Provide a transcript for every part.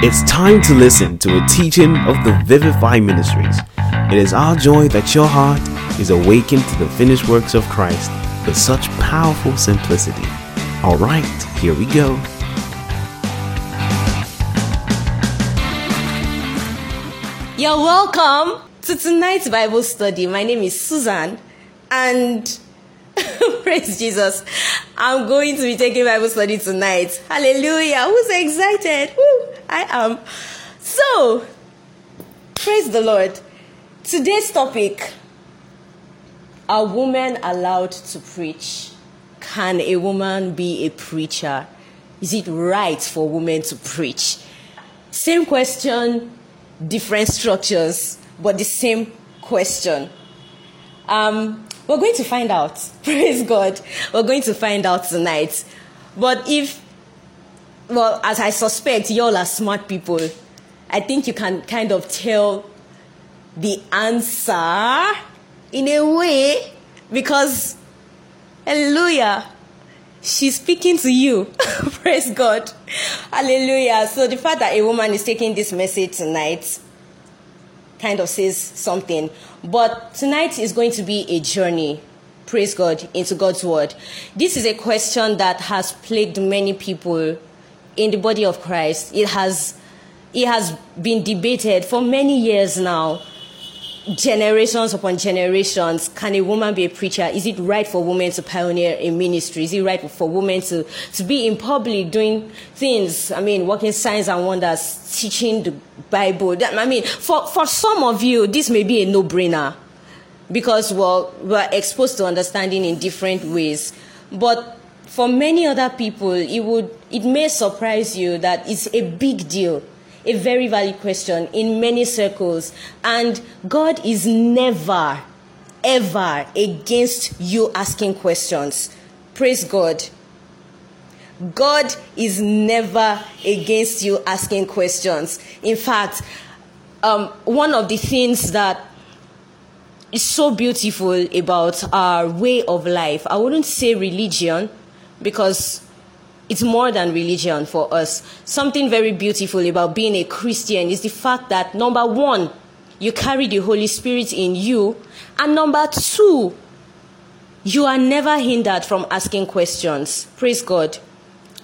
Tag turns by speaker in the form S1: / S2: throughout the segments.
S1: It's time to listen to a teaching of the Vivify Ministries. It is our joy that your heart is awakened to the finished works of Christ with such powerful simplicity. All right, here we go.
S2: You're welcome to tonight's Bible study. My name is Susan, and praise Jesus, I'm going to be taking Bible study tonight. Hallelujah! Who's excited? Woo, I am. So, praise the Lord. Today's topic: Are women allowed to preach? Can a woman be a preacher? Is it right for women to preach? Same question different structures, but the same question. Um, we're going to find out. Praise God. We're going to find out tonight. But if, well, as I suspect, y'all are smart people, I think you can kind of tell the answer in a way because, hallelujah, she's speaking to you. Praise God. Hallelujah. So the fact that a woman is taking this message tonight kind of says something. But tonight is going to be a journey. Praise God into God's word. This is a question that has plagued many people in the body of Christ. It has it has been debated for many years now generations upon generations, can a woman be a preacher? Is it right for women to pioneer a ministry? Is it right for women to, to be in public doing things? I mean, working signs and wonders, teaching the Bible. I mean, for, for some of you, this may be a no brainer because, well, we're exposed to understanding in different ways. But for many other people, it, would, it may surprise you that it's a big deal a very valid question in many circles. And God is never, ever against you asking questions. Praise God. God is never against you asking questions. In fact, um, one of the things that is so beautiful about our way of life, I wouldn't say religion, because it's more than religion for us. Something very beautiful about being a Christian is the fact that number one, you carry the Holy Spirit in you, and number two, you are never hindered from asking questions. Praise God.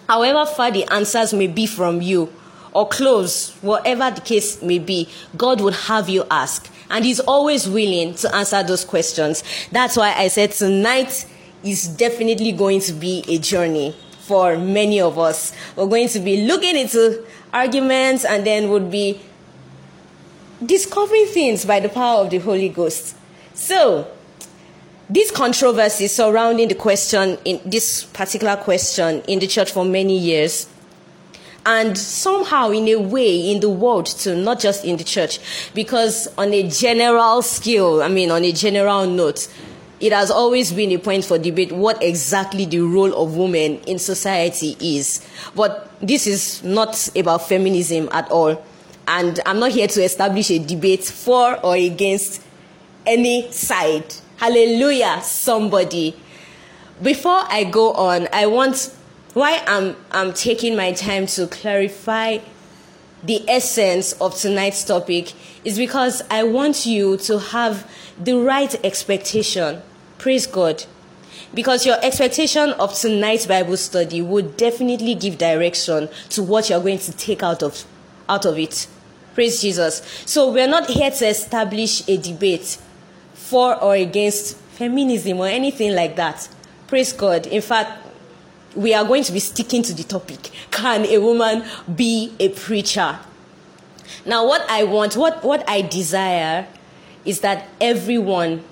S2: However far the answers may be from you or close, whatever the case may be, God would have you ask. And He's always willing to answer those questions. That's why I said tonight is definitely going to be a journey for many of us. We're going to be looking into arguments and then would be discovering things by the power of the Holy Ghost. So, this controversy surrounding the question in this particular question in the church for many years and somehow in a way in the world too not just in the church because on a general scale i mean on a general note it has always been a point for debate what exactly the role of women in society is. But this is not about feminism at all. And I'm not here to establish a debate for or against any side. Hallelujah, somebody. Before I go on, I want, why I'm, I'm taking my time to clarify the essence of tonight's topic is because I want you to have the right expectation. Praise God. Because your expectation of tonight's Bible study would definitely give direction to what you're going to take out of, out of it. Praise Jesus. So we're not here to establish a debate for or against feminism or anything like that. Praise God. In fact, we are going to be sticking to the topic. Can a woman be a preacher? Now, what I want, what, what I desire is that everyone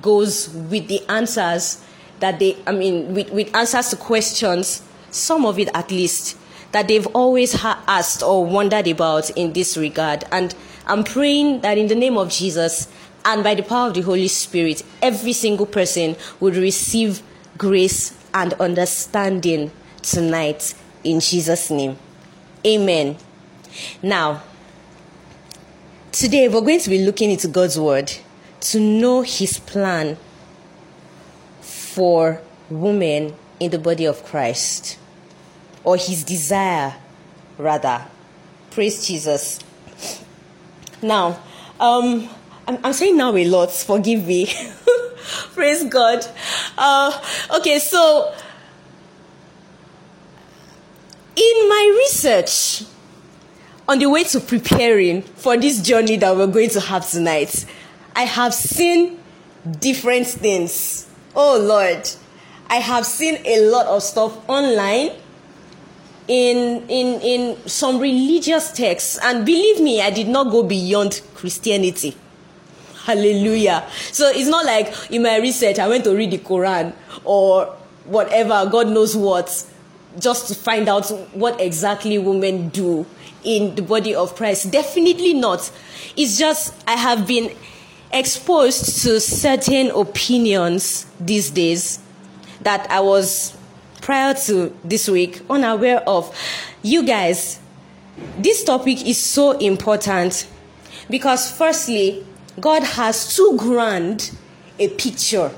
S2: goes with the answers that they, I mean, with, with answers to questions, some of it at least, that they've always ha- asked or wondered about in this regard. And I'm praying that in the name of Jesus and by the power of the Holy Spirit, every single person would receive grace and understanding tonight in Jesus' name. Amen. Now, today we're going to be looking into God's Word to know His plan for women in the body of Christ, or His desire, rather. Praise Jesus. Now, um, I'm, I'm saying now a lot, forgive me. Praise God. Uh, okay, so in my research on the way to preparing for this journey that we're going to have tonight, I have seen different things. Oh Lord, I have seen a lot of stuff online in in in some religious texts and believe me I did not go beyond Christianity. Hallelujah. So it's not like in my research I went to read the Quran or whatever, God knows what, just to find out what exactly women do in the body of Christ. Definitely not. It's just I have been exposed to certain opinions these days that I was prior to this week unaware of. You guys, this topic is so important because, firstly, God has too grand a picture,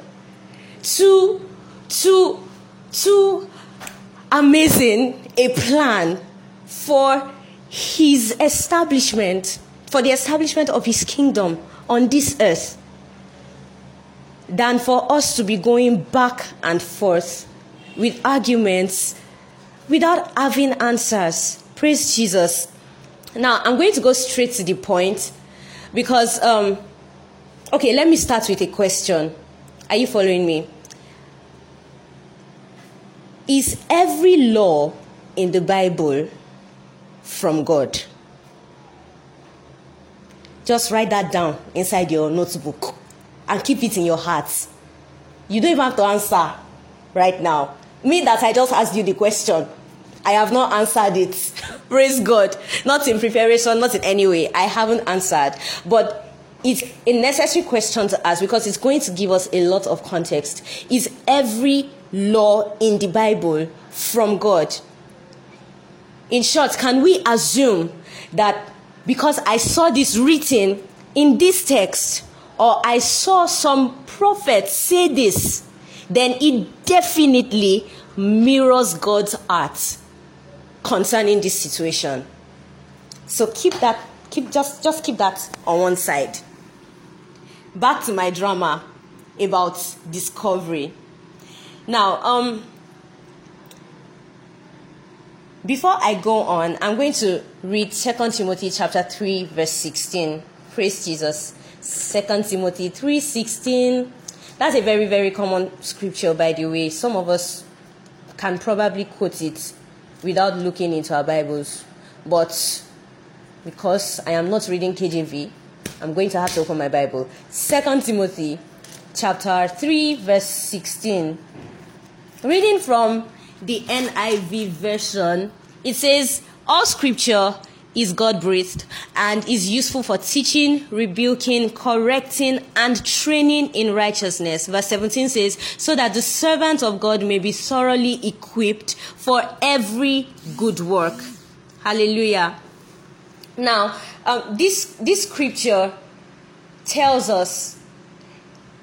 S2: too, too, too amazing a plan for his establishment, for the establishment of his kingdom on this earth, than for us to be going back and forth with arguments without having answers. Praise Jesus. Now, I'm going to go straight to the point because, um, okay, let me start with a question. Are you following me? Is every law in the Bible from God? Just write that down inside your notebook and keep it in your heart. You don't even have to answer right now. Me that I just asked you the question. I have not answered it. Praise God. Not in preparation, not in any way. I haven't answered. But it's a necessary question to ask because it's going to give us a lot of context. Is every law in the Bible from God? In short, can we assume that because I saw this written in this text, or I saw some prophet say this, then it definitely mirrors God's heart concerning this situation. So keep that, keep just just keep that on one side. Back to my drama about discovery. Now, um, before I go on, I'm going to read 2 Timothy chapter 3, verse 16. Praise Jesus. 2 Timothy 3:16. that's a very, very common scripture, by the way. Some of us can probably quote it without looking into our Bibles. But because I am not reading KJV, I'm going to have to open my Bible. Second Timothy chapter 3, verse 16. Reading from the NIV version, it says, All scripture is God breathed and is useful for teaching, rebuking, correcting, and training in righteousness. Verse 17 says, So that the servant of God may be thoroughly equipped for every good work. Hallelujah. Now, um, this, this scripture tells us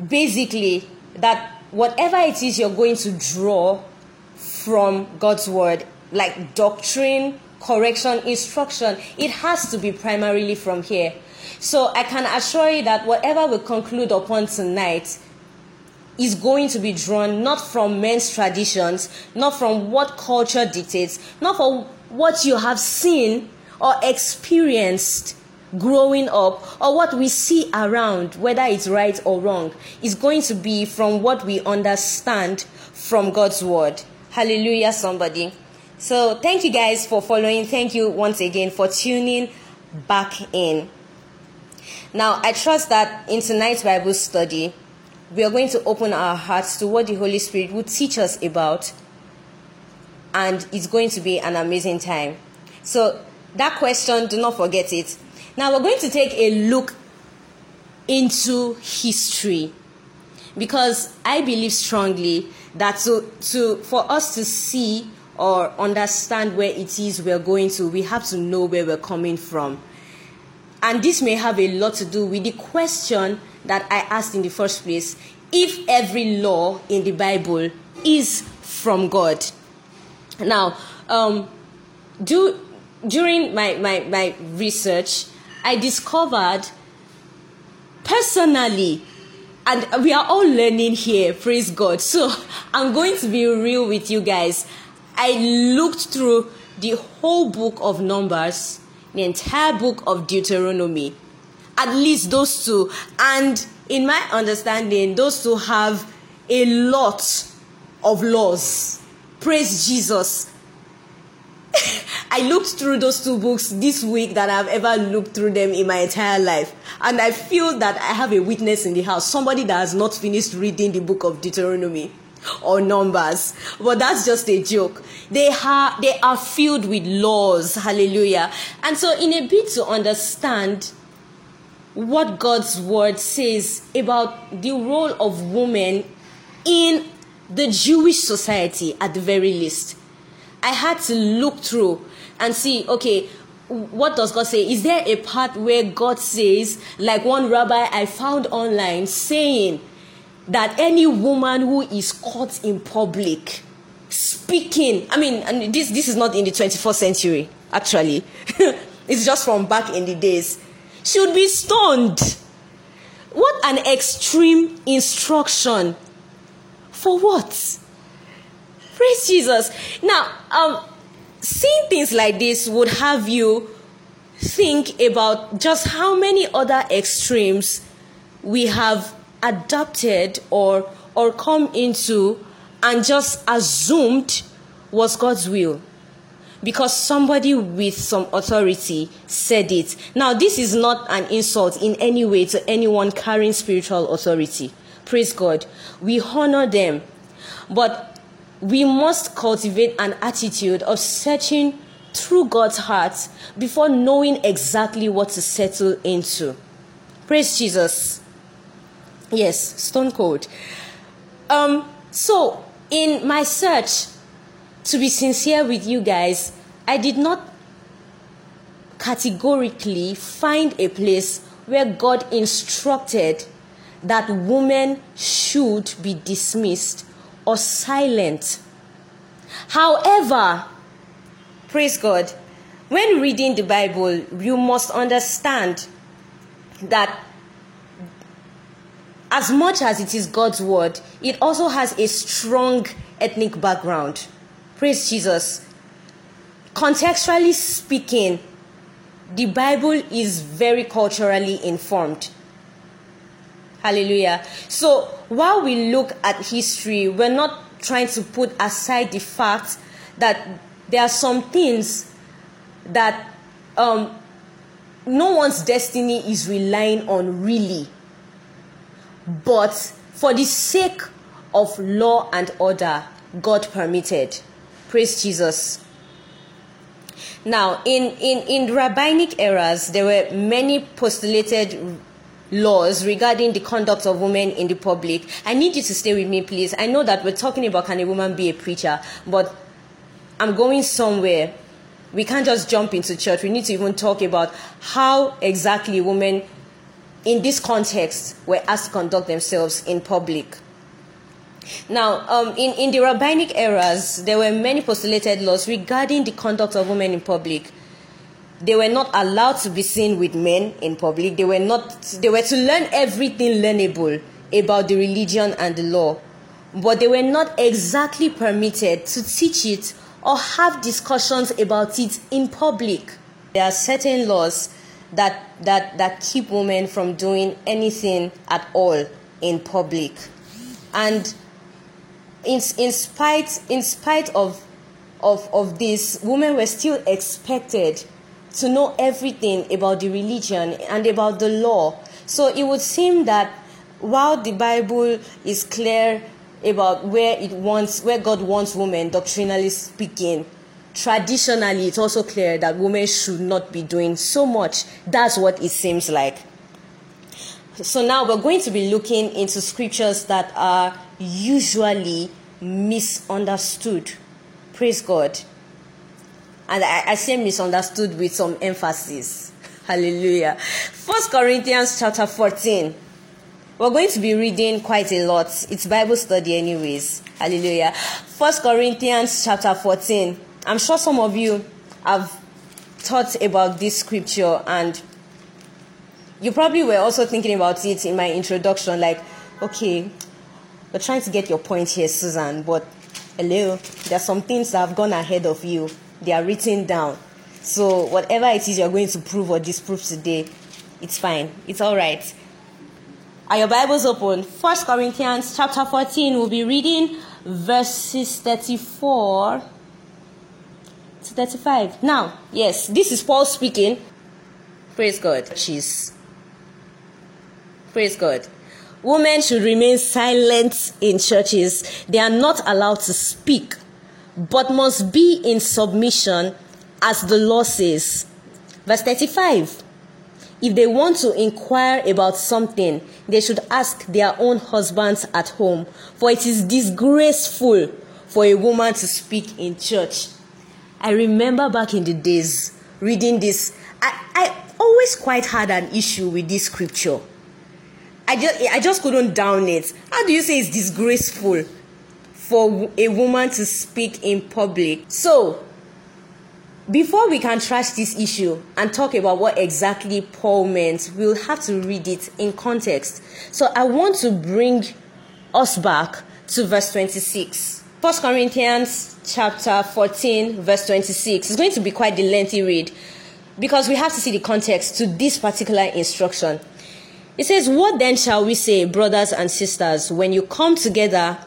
S2: basically that whatever it is you're going to draw from God's word, like doctrine, correction, instruction, it has to be primarily from here. So I can assure you that whatever we conclude upon tonight is going to be drawn not from men's traditions, not from what culture dictates, not from what you have seen or experienced growing up or what we see around, whether it's right or wrong, is going to be from what we understand from God's word. Hallelujah, somebody. So thank you guys for following. Thank you once again for tuning back in. Now, I trust that in tonight's Bible study, we are going to open our hearts to what the Holy Spirit will teach us about, and it's going to be an amazing time. So, that question, do not forget it. Now, we're going to take a look into history because I believe strongly that to, to, for us to see or understand where it is we're going to, we have to know where we're coming from. And this may have a lot to do with the question that I asked in the first place if every law in the Bible is from God. Now, um, do during my, my, my research, I discovered personally, and we are all learning here, praise God. So I'm going to be real with you guys. I looked through the whole book of Numbers, the entire book of Deuteronomy, at least those two. And in my understanding, those two have a lot of laws. Praise Jesus. I looked through those two books this week that I've ever looked through them in my entire life. And I feel that I have a witness in the house, somebody that has not finished reading the book of Deuteronomy or Numbers. But that's just a joke. They, ha- they are filled with laws. Hallelujah. And so, in a bit to understand what God's word says about the role of women in the Jewish society at the very least. I had to look through and see, okay, what does God say? Is there a part where God says, like one rabbi I found online saying that any woman who is caught in public speaking, I mean, and this, this is not in the 21st century, actually, it's just from back in the days, should be stoned. What an extreme instruction for what? Praise Jesus. Now, um, seeing things like this would have you think about just how many other extremes we have adopted or or come into and just assumed was God's will because somebody with some authority said it. Now, this is not an insult in any way to anyone carrying spiritual authority. Praise God. We honor them. But we must cultivate an attitude of searching through God's heart before knowing exactly what to settle into. Praise Jesus. Yes, stone cold. Um, so, in my search, to be sincere with you guys, I did not categorically find a place where God instructed that women should be dismissed or silent. However, praise God, when reading the Bible, you must understand that as much as it is God's word, it also has a strong ethnic background. Praise Jesus. Contextually speaking, the Bible is very culturally informed. Hallelujah. So while we look at history, we're not trying to put aside the fact that there are some things that um, no one's destiny is relying on really. But for the sake of law and order, God permitted. Praise Jesus. Now, in, in, in rabbinic eras, there were many postulated laws regarding the conduct of women in the public. I need you to stay with me, please. I know that we're talking about can a woman be a preacher, but I'm going somewhere. We can't just jump into church. We need to even talk about how exactly women in this context were asked to conduct themselves in public. Now, um, in, in the rabbinic eras, there were many postulated laws regarding the conduct of women in public they were not allowed to be seen with men in public. They were not they were to learn everything learnable about the religion and the law. But they were not exactly permitted to teach it or have discussions about it in public. There are certain laws that that that keep women from doing anything at all in public. And in, in spite in spite of of, of this, women were still expected to know everything about the religion and about the law. So it would seem that while the Bible is clear about where it wants where God wants women doctrinally speaking, traditionally it's also clear that women should not be doing so much. That's what it seems like. So now we're going to be looking into scriptures that are usually misunderstood. Praise God. And I, I say misunderstood with some emphasis. Hallelujah. First Corinthians chapter 14. We're going to be reading quite a lot. It's Bible study anyways. Hallelujah. First Corinthians chapter 14. I'm sure some of you have thought about this scripture and you probably were also thinking about it in my introduction like okay we're trying to get your point here susan but hello there are some things that have gone ahead of you they are written down. So whatever it is you're going to prove or disprove today it's fine. It's all right. Are your bibles open? First corinthians chapter 14 we'll be reading verses 34 to 35 now yes this is paul speaking. Praise god. She's praise god. Women should remain silent in churches. They are not allowed to speak but must be in submission as the law says verse 35 if they want to inquire about something, they should ask their own husbands at home, for it is disgraceful for a woman to speak in church. I remember back in the days reading this, I, I always quite had an issue with this scripture. I just, I just couldn't down it. How do you say it's disgraceful for a woman to speak in public? So, before we can trash this issue and talk about what exactly Paul meant, we'll have to read it in context. So I want to bring us back to verse 26. 1 Corinthians chapter 14, verse 26. It's going to be quite the lengthy read because we have to see the context to this particular instruction. It says, What then shall we say, brothers and sisters, when you come together,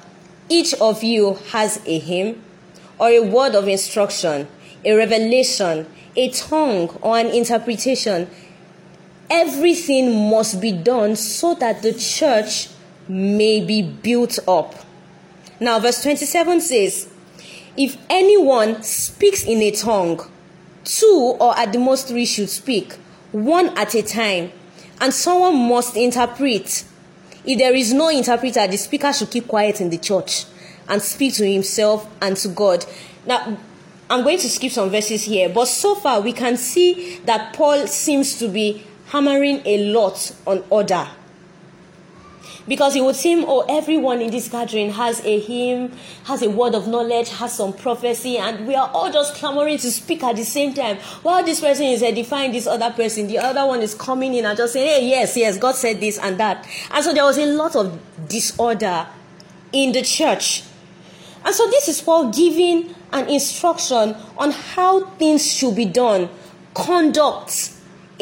S2: each of you has a hymn or a word of instruction? a revelation, a tongue, or an interpretation. Everything must be done so that the church may be built up. Now, verse 27 says, If anyone speaks in a tongue, two or at the most three should speak, one at a time, and someone must interpret. If there is no interpreter, the speaker should keep quiet in the church and speak to himself and to God. Now, I'm going to skip some verses here, but so far we can see that Paul seems to be hammering a lot on order. Because it would seem, oh, everyone in this gathering has a hymn, has a word of knowledge, has some prophecy, and we are all just clamoring to speak at the same time. While this person is edifying this other person, the other one is coming in and just saying, hey, yes, yes, God said this and that. And so there was a lot of disorder in the church. And so this is Paul giving an instruction on how things should be done, conduct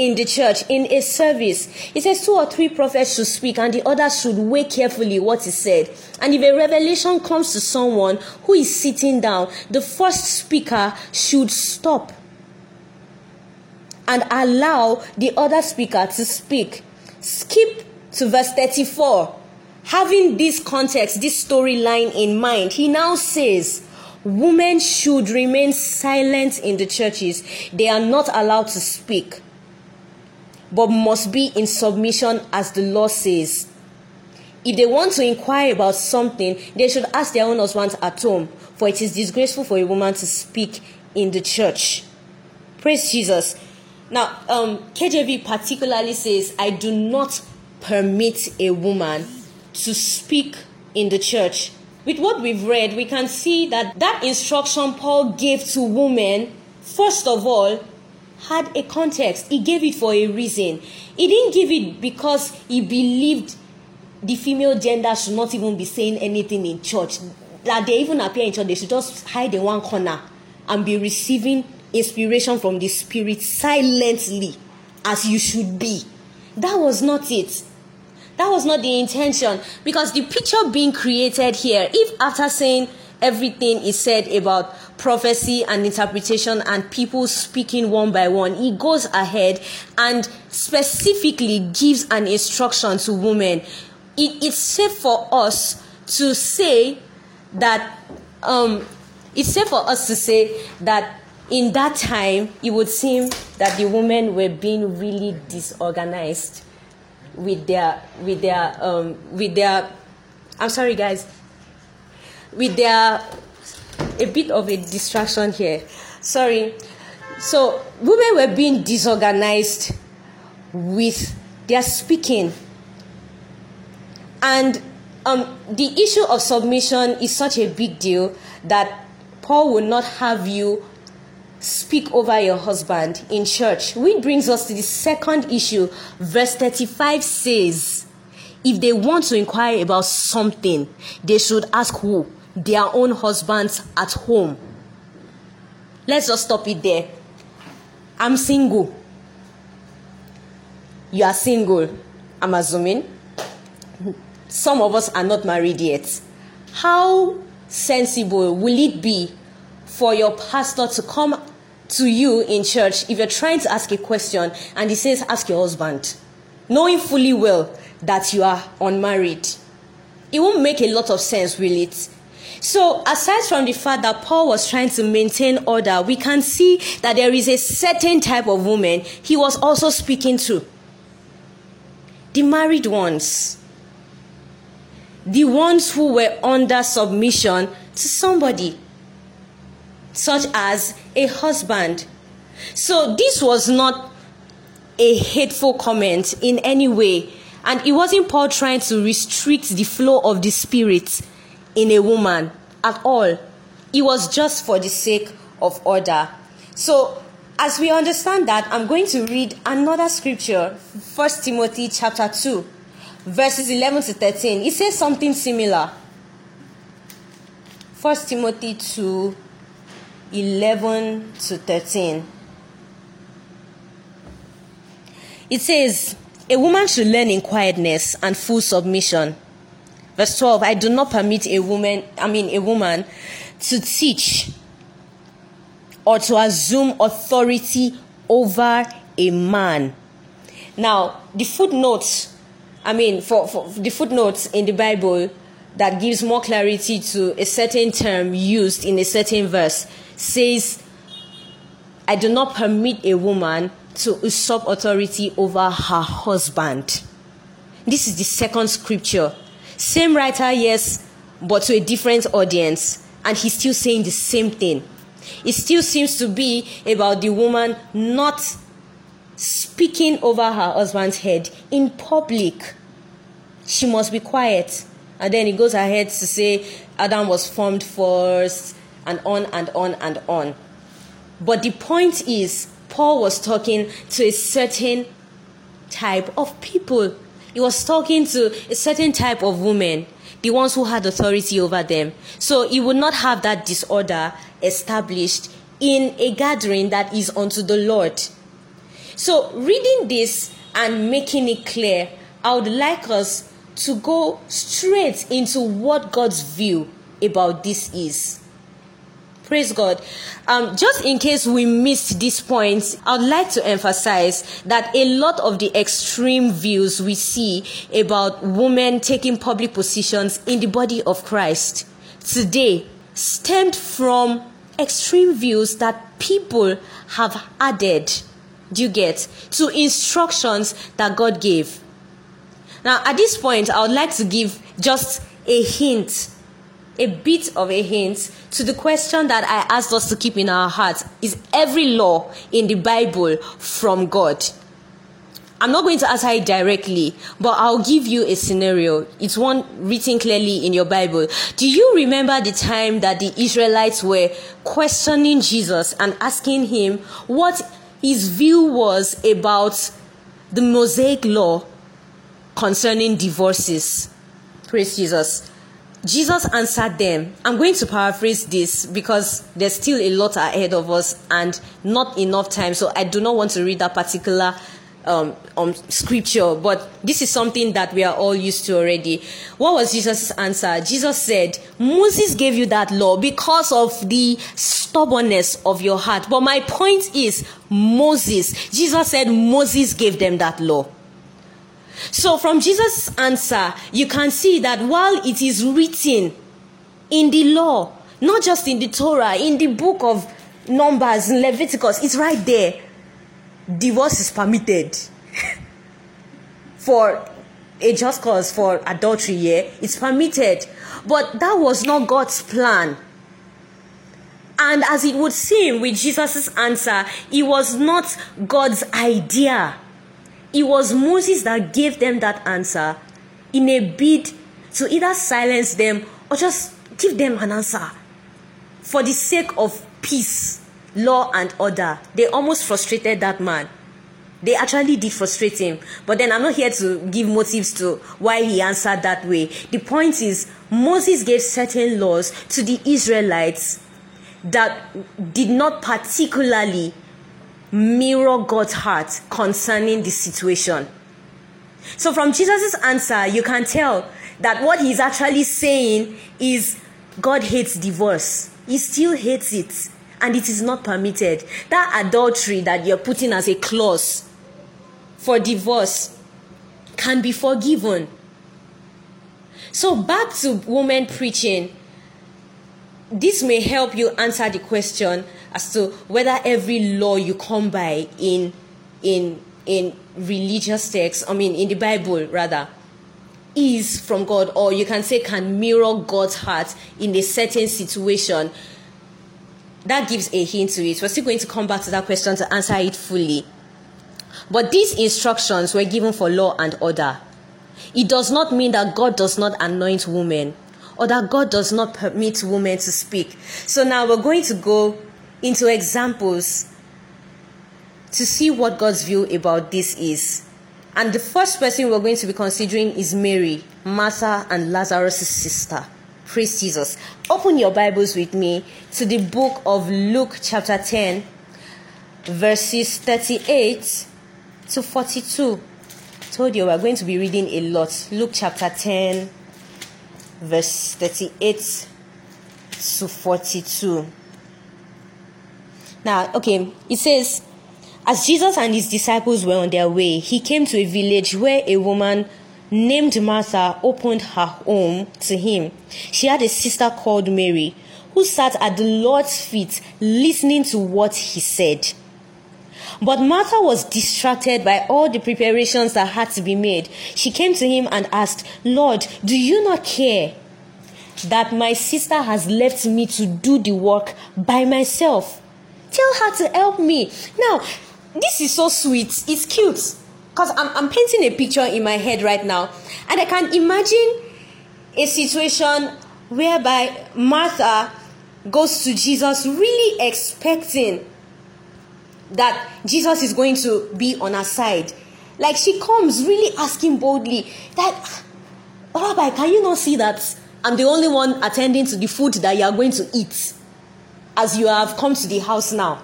S2: in the church, in a service. He says two or three prophets should speak and the others should weigh carefully what is said. And if a revelation comes to someone who is sitting down, the first speaker should stop and allow the other speaker to speak. Skip to verse 34 having this context, this storyline in mind, he now says, Women should remain silent in the churches. They are not allowed to speak, but must be in submission as the law says. If they want to inquire about something, they should ask their own husbands at home, for it is disgraceful for a woman to speak in the church. Praise Jesus. Now, um, KJV particularly says, I do not permit a woman to speak in the church. With what we've read, we can see that that instruction Paul gave to women, first of all, had a context. He gave it for a reason. He didn't give it because he believed the female gender should not even be saying anything in church. That they even appear in church, they should just hide in one corner and be receiving inspiration from the Spirit silently, as you should be. That was not it. That was not the intention because the picture being created here, if after saying everything is said about prophecy and interpretation and people speaking one by one, he goes ahead and specifically gives an instruction to women. It, it's safe for us to say that um, it's safe for us to say that in that time it would seem that the women were being really disorganized with their with their um with their I'm sorry guys with their a bit of a distraction here. Sorry. So women were being disorganized with their speaking. And um, the issue of submission is such a big deal that Paul will not have you speak over your husband in church. Which brings us to the second issue. Verse 35 says, if they want to inquire about something, they should ask who? Their own husbands at home. Let's just stop it there. I'm single. You are single. I'm assuming. Some of us are not married yet. How sensible will it be for your pastor to come to you in church if you're trying to ask a question and he says, Ask your husband, knowing fully well that you are unmarried? It won't make a lot of sense, will it? So, aside from the fact that Paul was trying to maintain order, we can see that there is a certain type of woman he was also speaking to the married ones, the ones who were under submission to somebody, such as a husband. So, this was not a hateful comment in any way. And it wasn't Paul trying to restrict the flow of the Spirit in a woman at all. It was just for the sake of order. So, as we understand that, I'm going to read another scripture, 1 Timothy chapter 2, verses 11 to 13. It says something similar. 1 Timothy 2, 11 to 13. It says, A woman should learn in quietness and full submission. Verse 12, I do not permit a woman, I mean, a woman to teach or to assume authority over a man. Now, the footnotes, I mean, for, for the footnotes in the Bible that gives more clarity to a certain term used in a certain verse says, I do not permit a woman to usurp authority over her husband. This is the second scripture. Same writer, yes, but to a different audience. And he's still saying the same thing. It still seems to be about the woman not speaking over her husband's head in public. She must be quiet. And then he goes ahead to say Adam was formed first, and on and on and on. But the point is, Paul was talking to a certain type of people. He was talking to a certain type of women, the ones who had authority over them. So he would not have that disorder established in a gathering that is unto the Lord. So, reading this and making it clear, I would like us to go straight into what God's view about this is. Praise God. Um, just in case we missed this point, I'd like to emphasize that a lot of the extreme views we see about women taking public positions in the body of Christ today stemmed from extreme views that people have added, do you get, to instructions that God gave. Now, at this point, I would like to give just a hint, a bit of a hint to the question that I asked us to keep in our hearts Is every law in the Bible from God? I'm not going to answer it directly, but I'll give you a scenario. It's one written clearly in your Bible. Do you remember the time that the Israelites were questioning Jesus and asking him what his view was about the Mosaic law concerning divorces? Praise Jesus. Jesus answered them. I'm going to paraphrase this because there's still a lot ahead of us and not enough time. So I do not want to read that particular um, um, scripture, but this is something that we are all used to already. What was Jesus' answer? Jesus said, Moses gave you that law because of the stubbornness of your heart. But my point is, Moses, Jesus said Moses gave them that law. So from Jesus' answer, you can see that while it is written in the law, not just in the Torah, in the book of Numbers, Leviticus, it's right there divorce is permitted for a just cause for adultery, yeah, it's permitted. But that was not God's plan. And as it would seem with Jesus' answer, it was not God's idea. It was Moses that gave them that answer in a bid to either silence them or just give them an answer for the sake of peace law and order, they almost frustrated that man. They actually did frustrate him. But then I'm not here to give motives to why he answered that way. The point is, Moses gave certain laws to the Israelites that did not particularly mirror God's heart concerning the situation. So, from Jesus' answer, you can tell that what he's actually saying is God hates divorce. He still hates it, and it is not permitted. That adultery that you're putting as a clause for divorce can be forgiven. So, back to women preaching. This may help you answer the question as to whether every law you come by in in in religious texts, I mean in the Bible rather, is from God, or you can say can mirror God's heart in a certain situation. That gives a hint to it. We're still going to come back to that question to answer it fully. But these instructions were given for law and order. It does not mean that God does not anoint women or that God does not permit women to speak. So now we're going to go into examples to see what God's view about this is. And the first person we're going to be considering is Mary, Martha, and Lazarus' sister. Praise Jesus. Open your Bibles with me to the book of Luke, chapter 10, verses 38 to 42. Told you we're going to be reading a lot. Luke chapter 10, verse 38 to 42. Now, okay, it says, As Jesus and his disciples were on their way, he came to a village where a woman named Martha opened her home to him. She had a sister called Mary who sat at the Lord's feet listening to what he said. But Martha was distracted by all the preparations that had to be made. She came to him and asked, Lord, do you not care that my sister has left me to do the work by myself? Tell her to help me. Now, this is so sweet. It's cute. Because I'm, I'm painting a picture in my head right now. And I can imagine a situation whereby Martha goes to Jesus really expecting that Jesus is going to be on her side. Like she comes really asking boldly that, ah, Rabbi, can you not see that I'm the only one attending to the food that you are going to eat as you have come to the house now?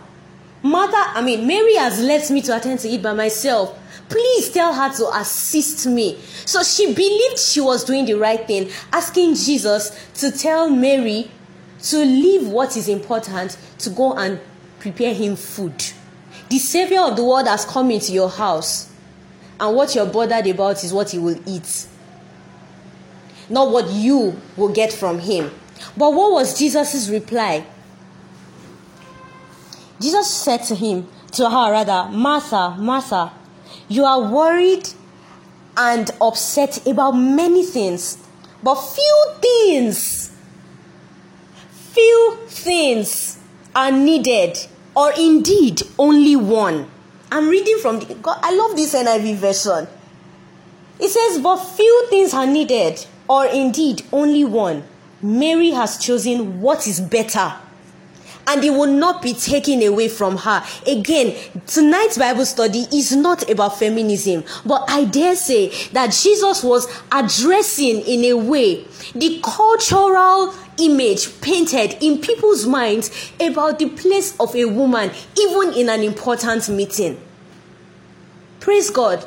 S2: Mother, I mean, Mary has left me to attend to it by myself. Please tell her to assist me. So she believed she was doing the right thing, asking Jesus to tell Mary to leave what is important to go and prepare him food. The Savior of the world has come into your house, and what you're bothered about is what he will eat, not what you will get from him. But what was Jesus' reply? Jesus said to him, to her rather, Martha, Martha, you are worried and upset about many things, but few things, few things are needed or indeed only one. I'm reading from the God, I love this NIV version. It says, But few things are needed, or indeed only one. Mary has chosen what is better, and it will not be taken away from her. Again, tonight's Bible study is not about feminism, but I dare say that Jesus was addressing, in a way, the cultural image painted in people's minds about the place of a woman, even in an important meeting. Praise God.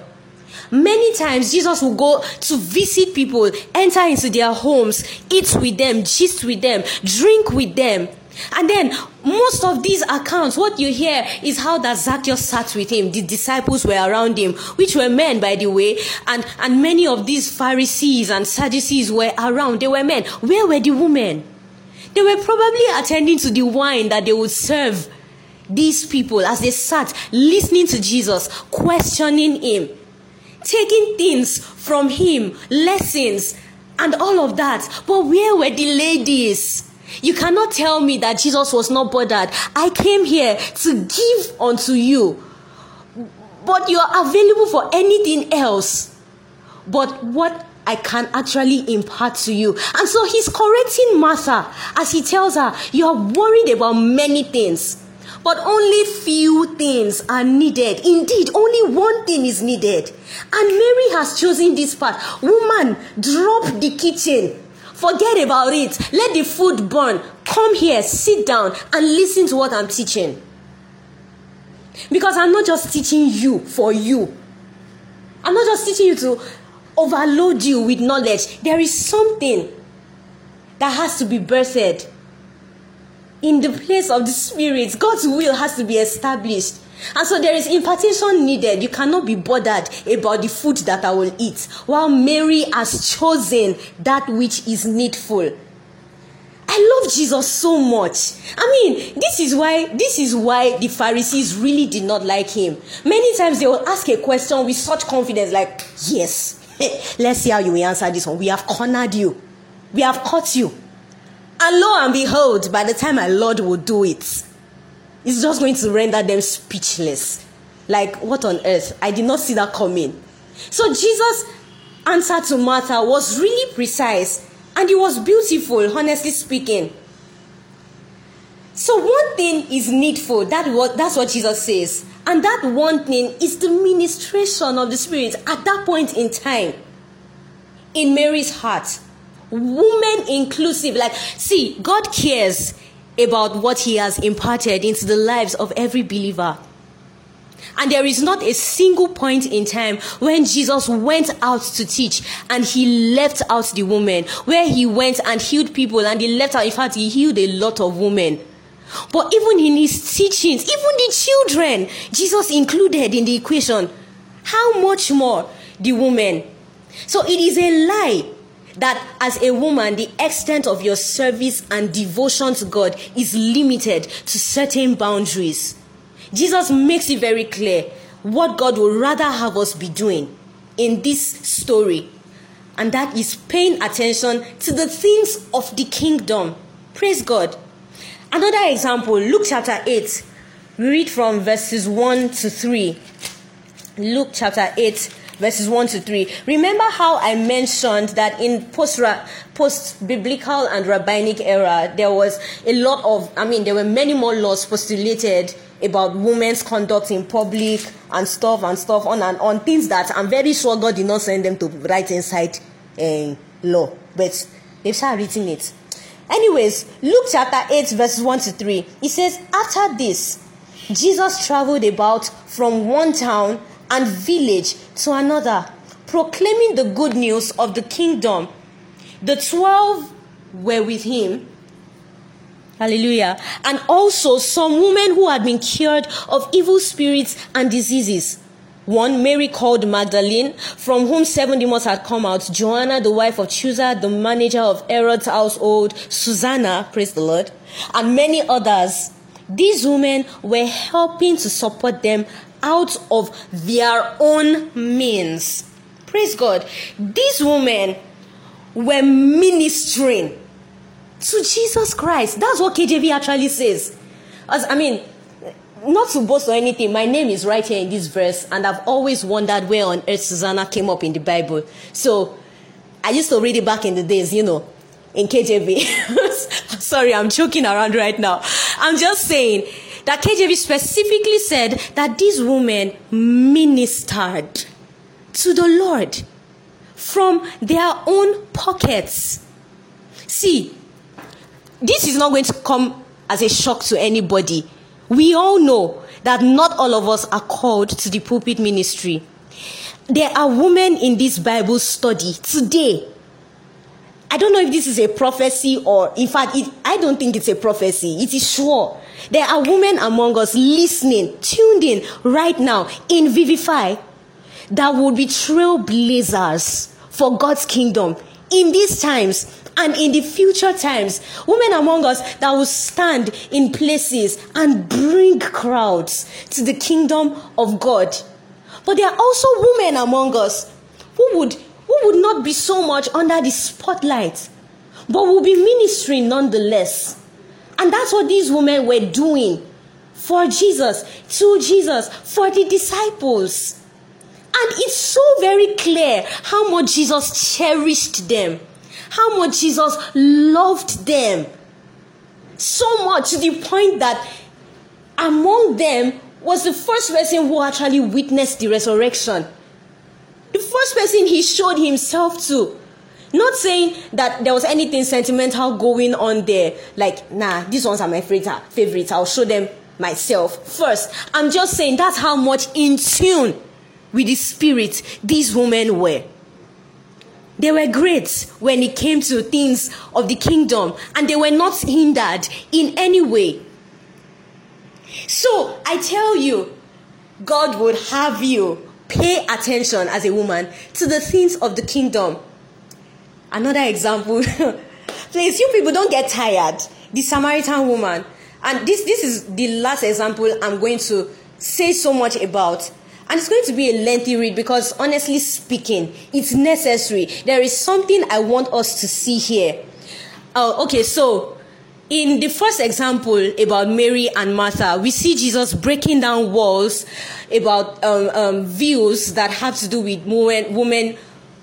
S2: Many times Jesus will go to visit people, enter into their homes, eat with them, gist with them, drink with them. And then most of these accounts, what you hear is how that Zacchaeus sat with him. The disciples were around him, which were men, by the way, and, and many of these Pharisees and Sadducees were around. They were men. Where were the women? They were probably attending to the wine that they would serve these people as they sat listening to Jesus, questioning him, taking things from him, lessons, and all of that. But where were the ladies? You cannot tell me that Jesus was not bothered. I came here to give unto you. But you are available for anything else. But what I can actually impart to you. And so he's correcting Martha as he tells her, You are worried about many things. but only few things are needed. Indeed, only one thing is needed. And Mary has chosen this path. Woman, drop the kitchen. Forget about it. Let the food burn. Come here, sit down, and listen to what I'm teaching. Because I'm not just teaching you for you. I'm not just teaching you to overload you with knowledge. There is something that has to be birthed in the place of the spirit. God's will has to be established. And so there is impartation needed. You cannot be bothered about the food that I will eat, while Mary has chosen that which is needful. I love Jesus so much. I mean, this is why this is why the Pharisees really did not like him. Many times they will ask a question with such confidence, like, "Yes, let's see how you will answer this one. We have cornered you, we have caught you." And lo and behold, by the time my Lord will do it, it's just going to render them speechless. Like, what on earth? I did not see that coming. So Jesus' answer to Martha was really precise and it was beautiful, honestly speaking. So one thing is needful. That what that's what Jesus says. And that one thing is the ministration of the Spirit at that point in time in Mary's heart. Woman inclusive. Like, see, God cares about what He has imparted into the lives of every believer. And there is not a single point in time when Jesus went out to teach and he left out the woman, where he went and healed people and he left out, in fact, he healed a lot of women. But even in his teachings, even the children, Jesus included in the equation. How much more the woman? So it is a lie that as a woman, the extent of your service and devotion to God is limited to certain boundaries. Jesus makes it very clear what God would rather have us be doing in this story, and that is paying attention to the things of the kingdom. Praise God. Another example, Luke chapter 8. We read from verses 1 to 3. Luke chapter 8, verses 1 to 3. Remember how I mentioned that in post post biblical and rabbinic era, there was a lot of, I mean, there were many more laws postulated about women's conduct in public and stuff and stuff on and on things that I'm very sure God did not send them to write inside uh, law, but they've started written it. Anyways, Luke chapter 8, verses 1 to 3, it says, After this, Jesus traveled about from one town and village to another, proclaiming the good news of the kingdom. The twelve were with him Hallelujah. And also some women who had been cured of evil spirits and diseases. One, Mary called Magdalene, from whom seven demons had come out. Joanna, the wife of Chuza, the manager of Herod's household. Susanna, praise the Lord. And many others. These women were helping to support them out of their own means. Praise God. These women were ministering to Jesus Christ. That's what KJV actually says. As I mean, not to boast or anything, my name is right here in this verse, and I've always wondered where on earth Susanna came up in the Bible. So I used to read it back in the days, you know, in KJV. Sorry, I'm joking around right now. I'm just saying that KJV specifically said that these women ministered to the Lord from their own pockets. See, this is not going to come as a shock to anybody. We all know that not all of us are called to the pulpit ministry. There are women in this Bible study today. I don't know if this is a prophecy or, in fact, it, I don't think it's a prophecy. It is sure. There are women among us listening, tuned in right now in Vivify that would be trailblazers for God's kingdom in these times and in the future times, women among us that will stand in places and bring crowds to the kingdom of God. But there are also women among us who would, who would not be so much under the spotlight, but will be ministering nonetheless. And that's what these women were doing for Jesus, to Jesus, for the disciples. And it's so very clear how much Jesus cherished them how much Jesus loved them. So much to the point that among them was the first person who actually witnessed the resurrection. The first person he showed himself to. Not saying that there was anything sentimental going on there, like, nah, these ones are my favorite. favorites, I'll show them myself first. I'm just saying that's how much in tune with the spirit these women were. They were great when it came to things of the kingdom, and they were not hindered in any way. So I tell you, God would have you pay attention as a woman to the things of the kingdom. Another example, please, you people don't get tired. The Samaritan woman, and this this is the last example I'm going to say so much about. And it's going to be a lengthy read because, honestly speaking, it's necessary. There is something I want us to see here. Uh, okay, so in the first example about Mary and Martha, we see Jesus breaking down walls about um, um, views that have to do with women, women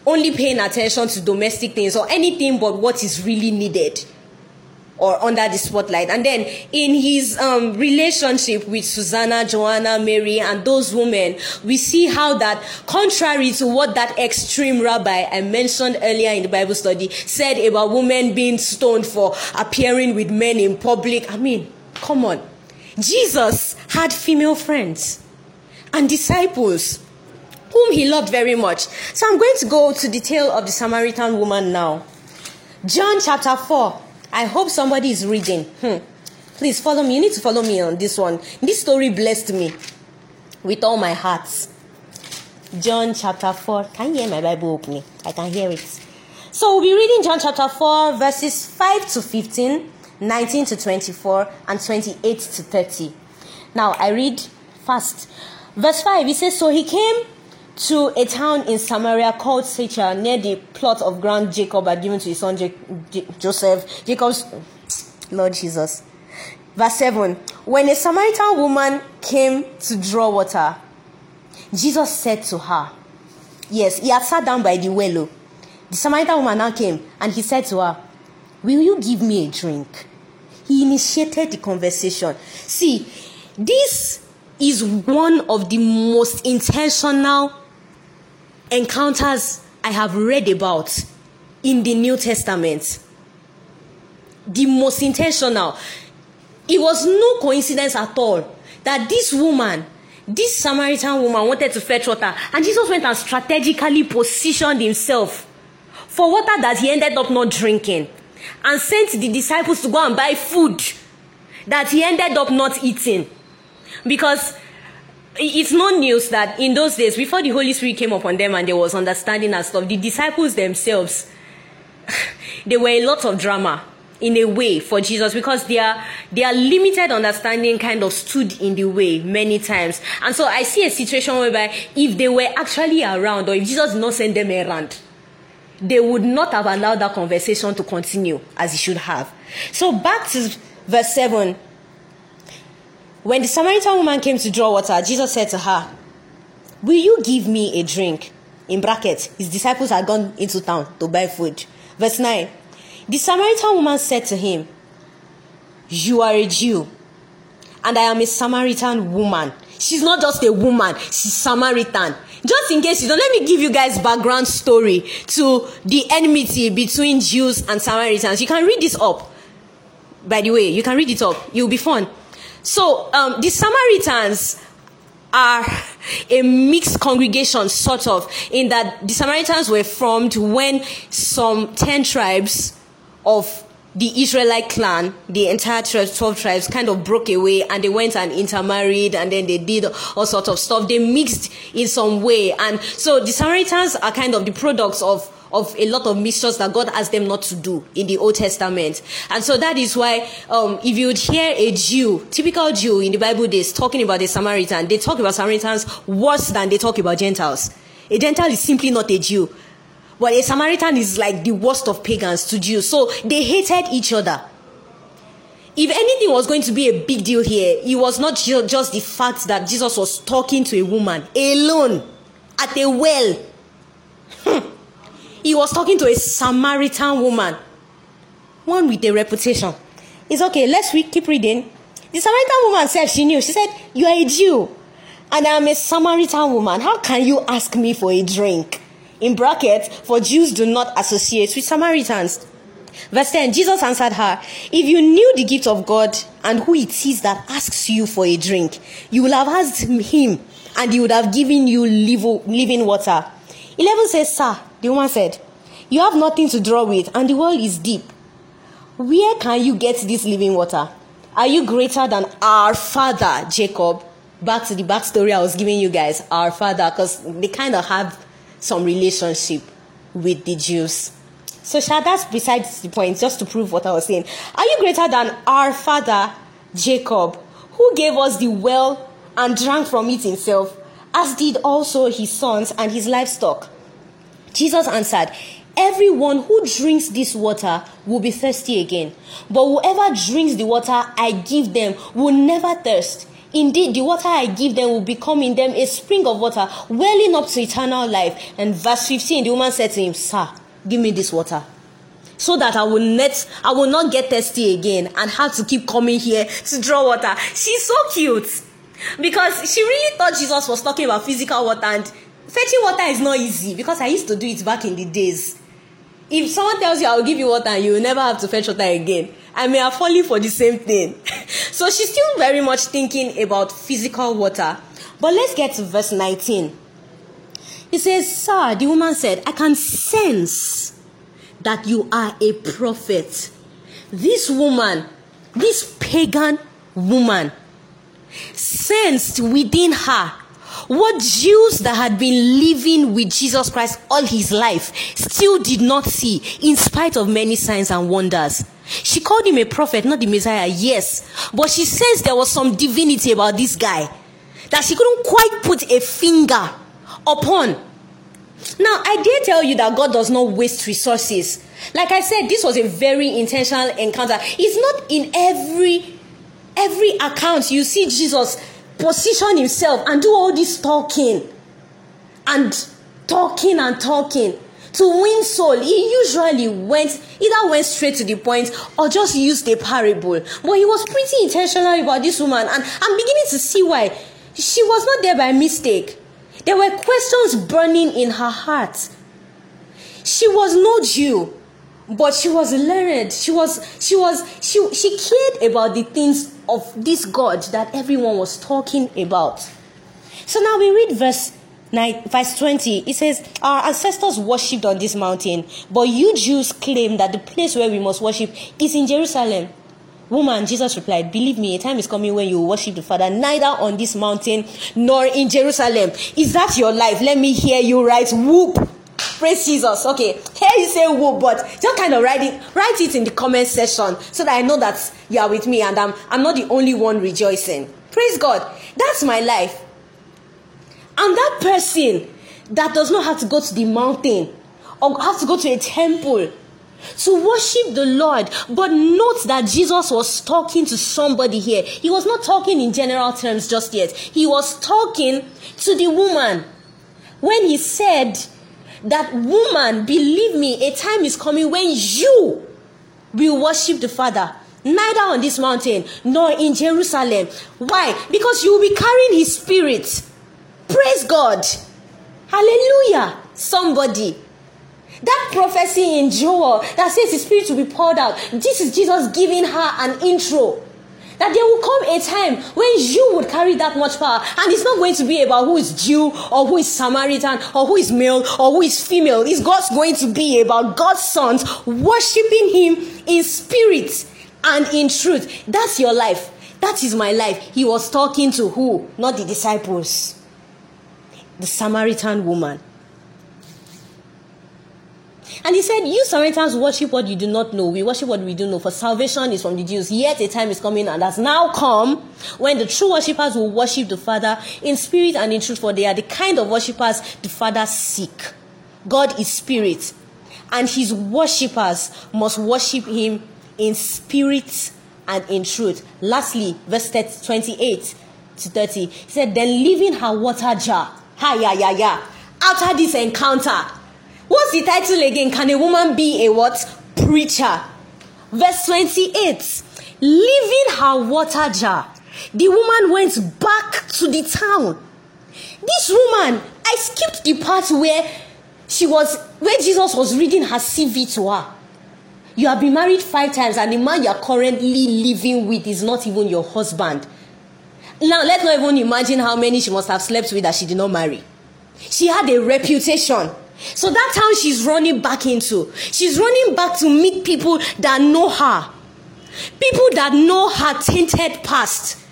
S2: only paying attention to domestic things or anything but what is really needed or under the spotlight. And then in his um, relationship with Susanna, Joanna, Mary, and those women, we see how that, contrary to what that extreme rabbi I mentioned earlier in the Bible study said about women being stoned for appearing with men in public, I mean, come on. Jesus had female friends and disciples whom he loved very much. So I'm going to go to the tale of the Samaritan woman now. John chapter 4 I hope somebody is reading. Hmm. Please follow me. You need to follow me on this one. This story blessed me with all my heart. John chapter 4. Can you hear my Bible opening? I can hear it. So we'll be reading John chapter 4, verses 5 to 15, 19 to 24, and 28 to 30. Now I read fast. Verse 5 it says, So he came to a town in Samaria called Sychar, near the plot of ground Jacob had given to his son J- J- Joseph. Jacob's Lord Jesus. Verse 7 When a Samaritan woman came to draw water, Jesus said to her, Yes, he had sat down by the well. Oh. The Samaritan woman now came and he said to her, Will you give me a drink? He initiated the conversation. See, this is one of the most intentional encounters I have read about in the New Testament. The most intentional. It was no coincidence at all that this woman, this Samaritan woman, wanted to fetch water, and Jesus went and strategically positioned himself for water that he ended up not drinking, and sent the disciples to go and buy food that he ended up not eating. Because it's no news that in those days, before the Holy Spirit came upon them and there was understanding and stuff, the disciples themselves, there were a lot of drama in a way for Jesus because their their limited understanding kind of stood in the way many times. And so I see a situation whereby if they were actually around or if Jesus did not send them around, they would not have allowed that conversation to continue as he should have. So back to verse 7 when the Samaritan woman came to draw water, Jesus said to her, Will you give me a drink? In brackets, his disciples had gone into town to buy food. Verse 9 The Samaritan woman said to him, You are a Jew, and I am a Samaritan woman. She's not just a woman, she's Samaritan. Just in case you don't, let me give you guys background story to the enmity between Jews and Samaritans. You can read this up. By the way, you can read it up. You'll be fun. So um, the Samaritans are a mixed congregation, sort of, in that the Samaritans were formed when some 10 tribes of the Israelite clan, the entire 12 tribes, kind of broke away and they went and intermarried and then they did all sorts of stuff. They mixed in some way. And so the Samaritans are kind of the products of of a lot of mixtures that God asked them not to do in the Old Testament. And so that is why, um, if you would hear a Jew, typical Jew in the Bible days, talking about a Samaritan, they talk about Samaritans worse than they talk about Gentiles. A Gentile is simply not a Jew. But a Samaritan is like the worst of pagans to Jews. So they hated each other. If anything was going to be a big deal here, it was not just the fact that Jesus was talking to a woman alone at a well. He was talking to a Samaritan woman, one with a reputation. It's okay, let's keep reading. The Samaritan woman said she knew. She said, You are a Jew, and I am a Samaritan woman. How can you ask me for a drink? In brackets, for Jews do not associate with Samaritans. Verse 10 Jesus answered her, If you knew the gift of God and who it is that asks you for a drink, you would have asked him, and he would have given you living water. 11 says, Sir, the woman said, You have nothing to draw with, and the well is deep. Where can you get this living water? Are you greater than our father, Jacob? Back to the backstory I was giving you guys, our father, because they kind of have some relationship with the Jews. So, Shah, that's besides the point, just to prove what I was saying. Are you greater than our father, Jacob, who gave us the well and drank from it himself, as did also his sons and his livestock? Jesus answered, Everyone who drinks this water will be thirsty again. But whoever drinks the water I give them will never thirst. Indeed, the water I give them will become in them a spring of water, welling up to eternal life. And verse 15, the woman said to him, Sir, give me this water. So that I will not I will not get thirsty again and have to keep coming here to draw water. She's so cute. Because she really thought Jesus was talking about physical water and fetching water is not easy because I used to do it back in the days. If someone tells you I will give you water and you will never have to fetch water again, I may have fallen for the same thing. so she's still very much thinking about physical water. But let's get to verse 19. He says, Sir, the woman said, I can sense that you are a prophet. This woman, this pagan woman, sensed within her what Jews that had been living with Jesus Christ all his life still did not see, in spite of many signs and wonders. She called him a prophet, not the Messiah, yes. But she says there was some divinity about this guy that she couldn't quite put a finger upon. Now, I dare tell you that God does not waste resources. Like I said, this was a very intentional encounter. It's not in every every account you see Jesus position himself and do all this talking. And talking and talking to win soul. He usually went either went straight to the point or just used a parable. But he was pretty intentional about this woman. And i'm beginning to see why. She was not there by mistake. There were questions burning in her heart. She was no jew but she was learned she was she was she she cared about the things of this god that everyone was talking about so now we read verse 9 verse 20 it says our ancestors worshipped on this mountain but you jews claim that the place where we must worship is in jerusalem Woman, Jesus replied, Believe me, a time is coming when you will worship the Father, neither on this mountain nor in Jerusalem. Is that your life? Let me hear you right. Whoop. Praise Jesus. Okay. Here you say whoop, but just kind of write it, write it in the comment section so that I know that you are with me and I'm, I'm not the only one rejoicing. Praise God. That's my life. I'm that person that does not have to go to the mountain or have to go to a temple to worship the Lord. But note that Jesus was talking to somebody here. He was not talking in general terms just yet. He was talking to the woman when he said, that woman, believe me, a time is coming when you will worship the Father. Neither on this mountain nor in Jerusalem. Why? Because you will be carrying His Spirit. Praise God. Hallelujah. Somebody. That prophecy in Joel that says His Spirit will be poured out. This is Jesus giving her an intro that there will come a time when you would carry that much power, and it's not going to be about who is Jew or who is Samaritan or who is male or who is female. It's God's going to be about God's sons worshiping Him in spirit and in truth. That's your life. That is my life. He was talking to who? Not the disciples. The Samaritan woman. And he said, You Samaritans worship what you do not know. We worship what we do know. For salvation is from the Jews. Yet a time is coming and has now come when the true worshippers will worship the Father in spirit and in truth, for they are the kind of worshippers the Father seek. God is spirit, and his worshippers must worship him in spirit and in truth. Lastly, verse 28 to 30, he said, Then leaving her water jar, ha ya ya ya, after this encounter, What's the title again? Can a woman be a what? Preacher. Verse 28. leaving her water jar, the woman went back to the town. This woman, I skipped the part where she was, where Jesus was reading her CV to her. You have been married five times, and the man you are currently living with is not even your husband. Now, let's not even imagine how many she must have slept with that she did not marry. She had a reputation. So that town she's running back into. She's running back to meet people that know her. People that know her tainted past.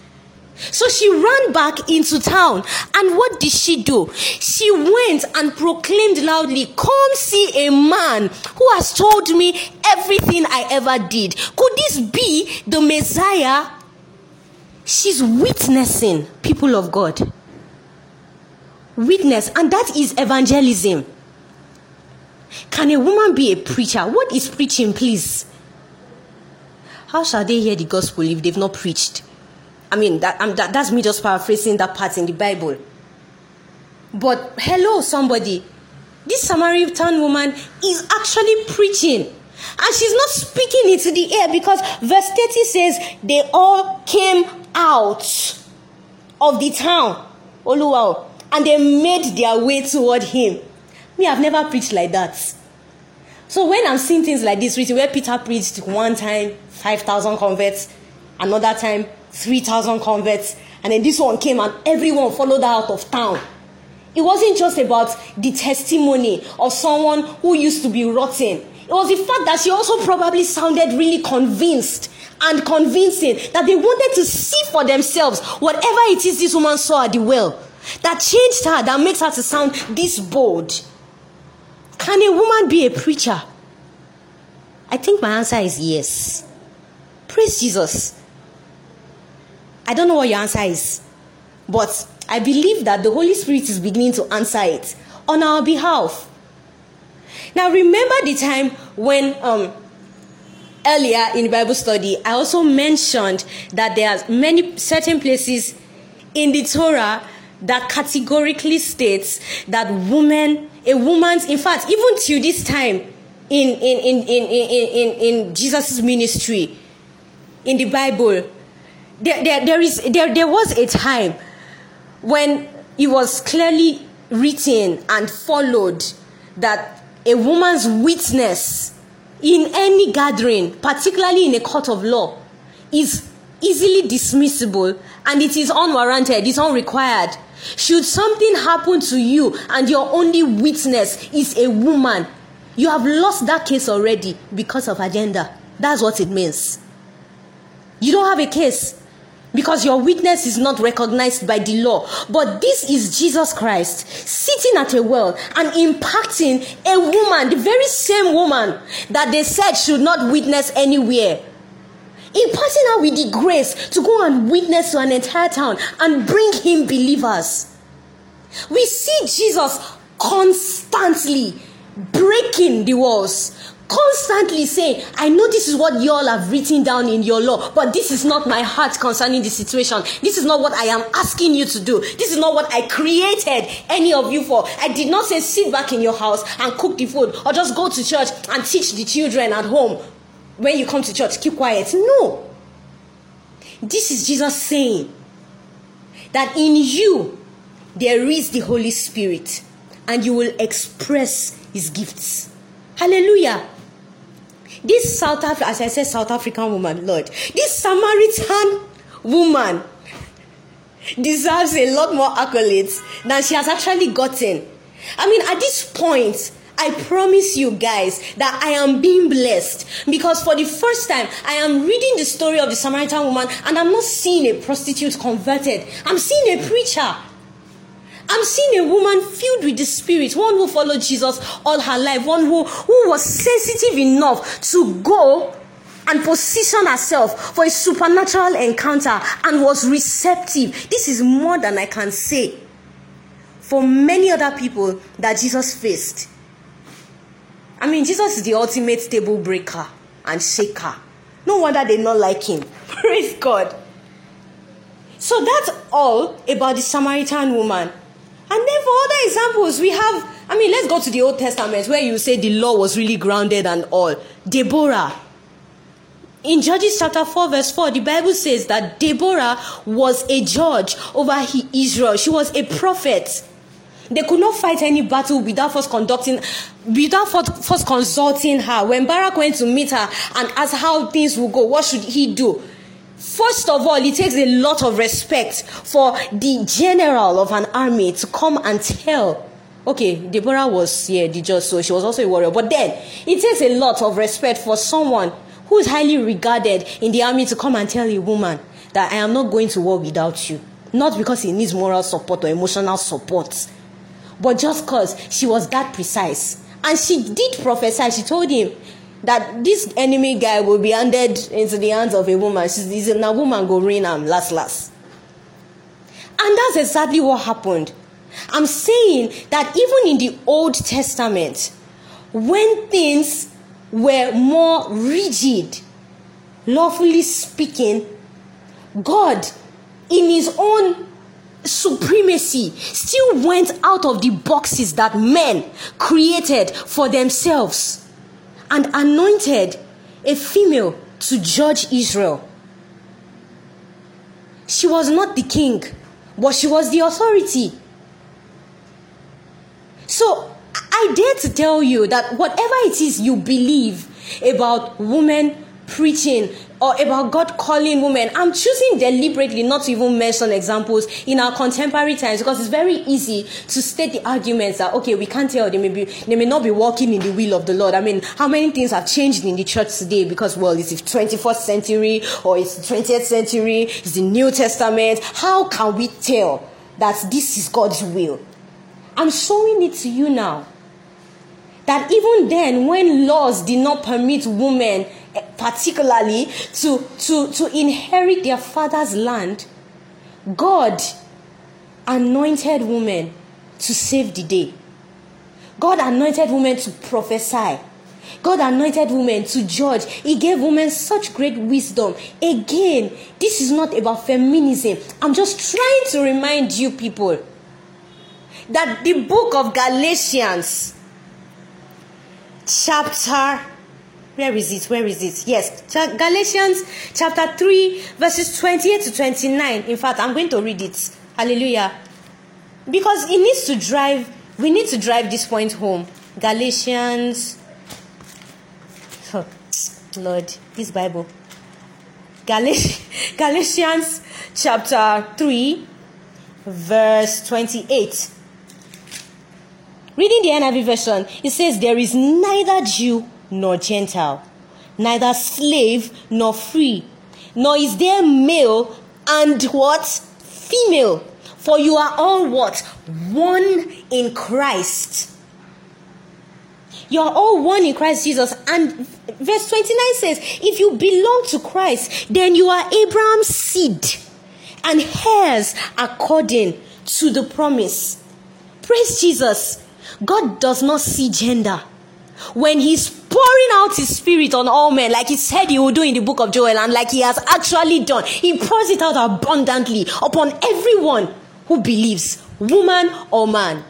S2: So she ran back into town. And what did she do? She went and proclaimed loudly, Come see a man who has told me everything I ever did. Could this be the Messiah? She's witnessing, people of God. Witness, and that is evangelism. Can a woman be a preacher? What is preaching, please? How shall they hear the gospel if they've not preached? I mean, that, um, that, that's me just paraphrasing that part in the Bible. But hello, somebody. This Samaritan woman is actually preaching. And she's not speaking into the air because verse 30 says they all came out of the town. Oluwao. And they made their way toward him. Me, I've never preached like that. So when I'm seeing things like this where Peter preached one time, 5,000 converts, another time, 3,000 converts. And then this one came and everyone followed out of town. It wasn't just about the testimony of someone who used to be rotten. It was the fact that she also probably sounded really convinced and convincing that they wanted to see for themselves whatever it is this woman saw at the well that changed her, that makes her to sound this bold. Can a woman be a preacher? I think my answer is yes. Praise Jesus. I don't know what your answer is, but I believe that the Holy Spirit is beginning to answer it on our behalf. Now, remember the time when um, earlier in Bible study, I also mentioned that there are many certain places in the Torah that categorically states that woman, a woman's, in fact, even till this time in in in in in in, in Jesus' ministry, in the Bible, there, there, there, is, there, there was a time when it was clearly written and followed that a woman's witness in any gathering, particularly in a court of law, is easily dismissible and it is unwarranted, it's unrequired. Should something happen to you and your only witness is a woman, you have lost that case already because of agenda. That's what it means. You don't have a case because your witness is not recognized by the law. But this is Jesus Christ sitting at a well and impacting a woman, the very same woman that they said should not witness anywhere. Imparting her with the grace to go and witness to an entire town and bring him believers. We see Jesus constantly breaking the walls, constantly saying, I know this is what you all have written down in your law, but this is not my heart concerning the situation. This is not what I am asking you to do. This is not what I created any of you for. I did not say sit back in your house and cook the food or just go to church and teach the children at home. When you come to church, keep quiet. No. This is Jesus saying that in you there is the Holy Spirit and you will express his gifts. Hallelujah. This South African, as I said, South African woman, Lord, this Samaritan woman deserves a lot more accolades than she has actually gotten. I mean, at this point, I promise you guys that I am being blessed because for the first time I am reading the story of the Samaritan woman and I'm not seeing a prostitute converted. I'm seeing a preacher. I'm seeing a woman filled with the Spirit, one who followed Jesus all her life, one who, who was sensitive enough to go and position herself for a supernatural encounter and was receptive. This is more than I can say for many other people that Jesus faced. I mean, Jesus is the ultimate table breaker and shaker. No wonder they not like him. Praise God. So that's all about the Samaritan woman. And then for other examples, we have, I mean, let's go to the Old Testament where you say the law was really grounded and all. Deborah. in Judges chapter 4, verse 4, the Bible says that Deborah was a judge over Israel. She was a prophet. They could not fight any battle without first conducting, without first consulting her. When Barak went to meet her and asked how things will go, what should he do? First of all, it takes a lot of respect for the general of an army to come and tell. Okay, Deborah was yeah, the judge, so she was also a warrior. But then it takes a lot of respect for someone who is highly regarded in the army to come and tell a woman that I am not going to war without you. Not because he needs moral support or emotional support, but just because she was that precise. And she did prophesy. She told him that this enemy guy will be handed into the hands of a woman. She's a woman go reign him last last. And that's exactly what happened. I'm saying that even in the Old Testament, when things were more rigid, lawfully speaking, God, in His own supremacy, still went out of the boxes that men created for themselves and anointed a female to judge Israel. She was not the king, but she was the authority. So I dare to tell you that whatever it is you believe about women preaching or about God calling women, I'm choosing deliberately not to even mention examples in our contemporary times because it's very easy to state the arguments that okay, we can't tell they may be they may not be walking in the will of the Lord. I mean, how many things have changed in the church today because well, it's the 21st century or it's the 20th century, it's the New Testament. How can we tell that this is God's will? I'm showing it to you now. That even then, when laws did not permit women, particularly, to, to, to inherit their father's land, God anointed women to save the day. God anointed women to prophesy. God anointed women to judge. He gave women such great wisdom. Again, this is not about feminism. I'm just trying to remind you people that the book of Galatians, chapter, where is it? Where is it? Yes, Galatians chapter 3, verses 28 to 29. In fact, I'm going to read it. Hallelujah. Because it needs to drive, we need to drive this point home. Galatians, oh, Lord, this Bible. Galatians chapter 3, verse 28. Reading the NIV version, it says, There is neither Jew nor Gentile, neither slave nor free, nor is there male and what? Female. For you are all what? One in Christ. You are all one in Christ Jesus. And verse 29 says, If you belong to Christ, then you are Abraham's seed and heirs according to the promise. Praise Jesus. God does not see gender. When He's pouring out His Spirit on all men, like He said He will do in the book of Joel, and like He has actually done, He pours it out abundantly upon everyone who believes, woman or man.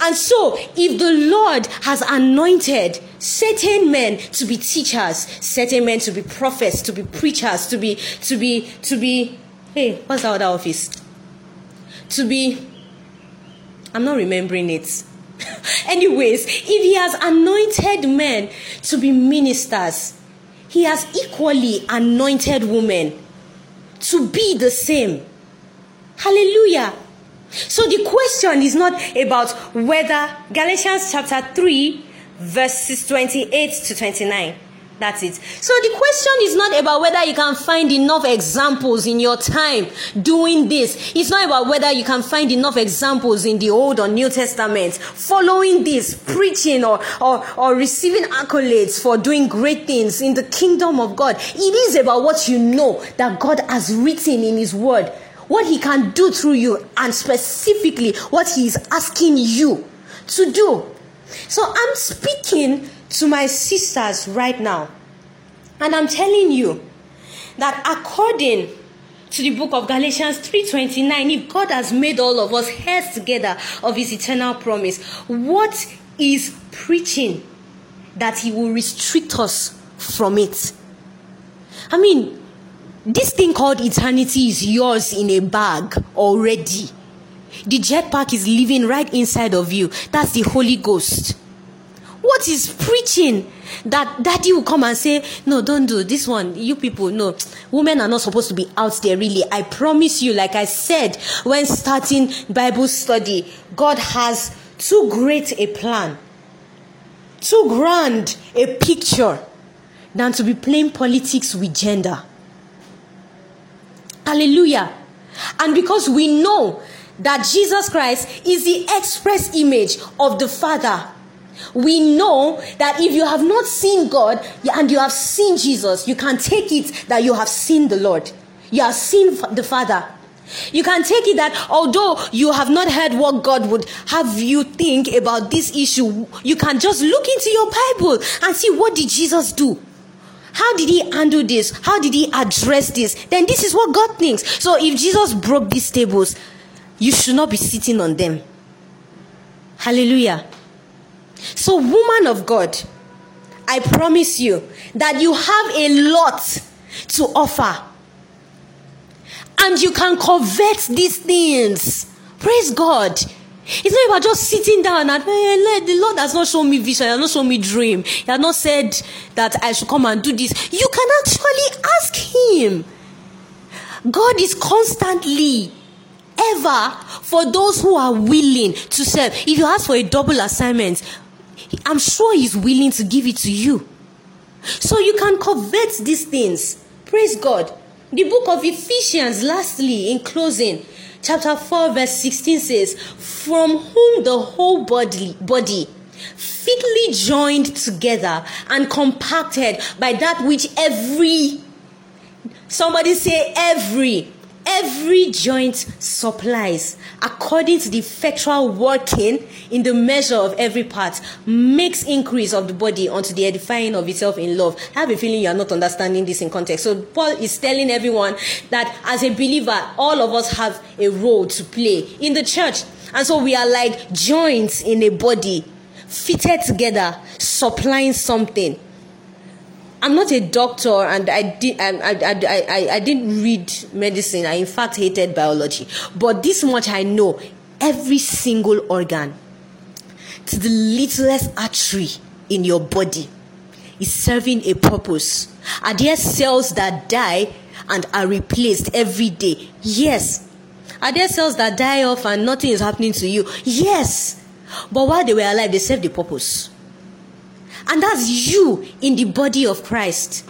S2: And so, if the Lord has anointed certain men to be teachers, certain men to be prophets, to be preachers, to be, to be, to be, hey, what's the other office? To be I'm not remembering it. Anyways, if he has anointed men to be ministers, he has equally anointed women to be the same. Hallelujah. So the question is not about whether Galatians chapter 3, verses 28 to 29 that's it. So the question is not about whether you can find enough examples in your time doing this. It's not about whether you can find enough examples in the Old or New Testament following this, preaching or, or, or receiving accolades for doing great things in the kingdom of God. It is about what you know that God has written in His Word, what He can do through you, and specifically what He is asking you to do. So I'm speaking to my sisters right now. And I'm telling you that according to the book of Galatians 3:29 if God has made all of us heirs together of his eternal promise what is preaching that he will restrict us from it I mean, this thing called eternity is yours in a bag already. The jetpack is living right inside of you. That's the Holy Ghost. What is preaching? That daddy will come and say, No, don't do this one. You people, no. Women are not supposed to be out there, really. I promise you, like I said when starting Bible study, God has too great a plan, too grand a picture than to be playing politics with gender. Hallelujah. And because we know that Jesus Christ is the express image of the Father, we know that if you have not seen God and you have seen Jesus, you can take it that you have seen the Lord. You have seen the Father. You can take it that although you have not heard what God would have you think about this issue, you can just look into your Bible and see what did Jesus do? How did he handle this? How did he address this? Then this is what God thinks. So if Jesus broke these tables, you should not be sitting on them. Hallelujah. So, woman of God, I promise you that you have a lot to offer. And you can covet these things. Praise God. It's not about just sitting down and hey, the Lord has not shown me vision, He has not shown me dream. He has not said that I should come and do this. You can actually ask Him. God is constantly ever for those who are willing to serve. If you ask for a double assignment, I'm sure He's willing to give it to you. So you can covet these things. Praise God. The book of Ephesians, lastly, in closing, chapter 4, verse 16 says, From whom the whole body, body fitly joined together and compacted by that which every, somebody say every, every joint supplies according to the effectual working in the measure of every part. Makes increase of the body unto the edifying of itself in love. I have a feeling you are not understanding this in context. So paul is telling everyone that as a believer all of us have a role to play in the church. And so we are like joints in a body fitted together supplying something I'm not a doctor, and I did um, I, I, I, I, didn't read medicine. I in fact hated biology. But this much I know: every single organ, to the littlest artery in your body, is serving a purpose. Are there cells that die and are replaced every day? Yes. Are there cells that die off and nothing is happening to you? Yes. But while they were alive, they served a purpose. And that's you in the body of Christ.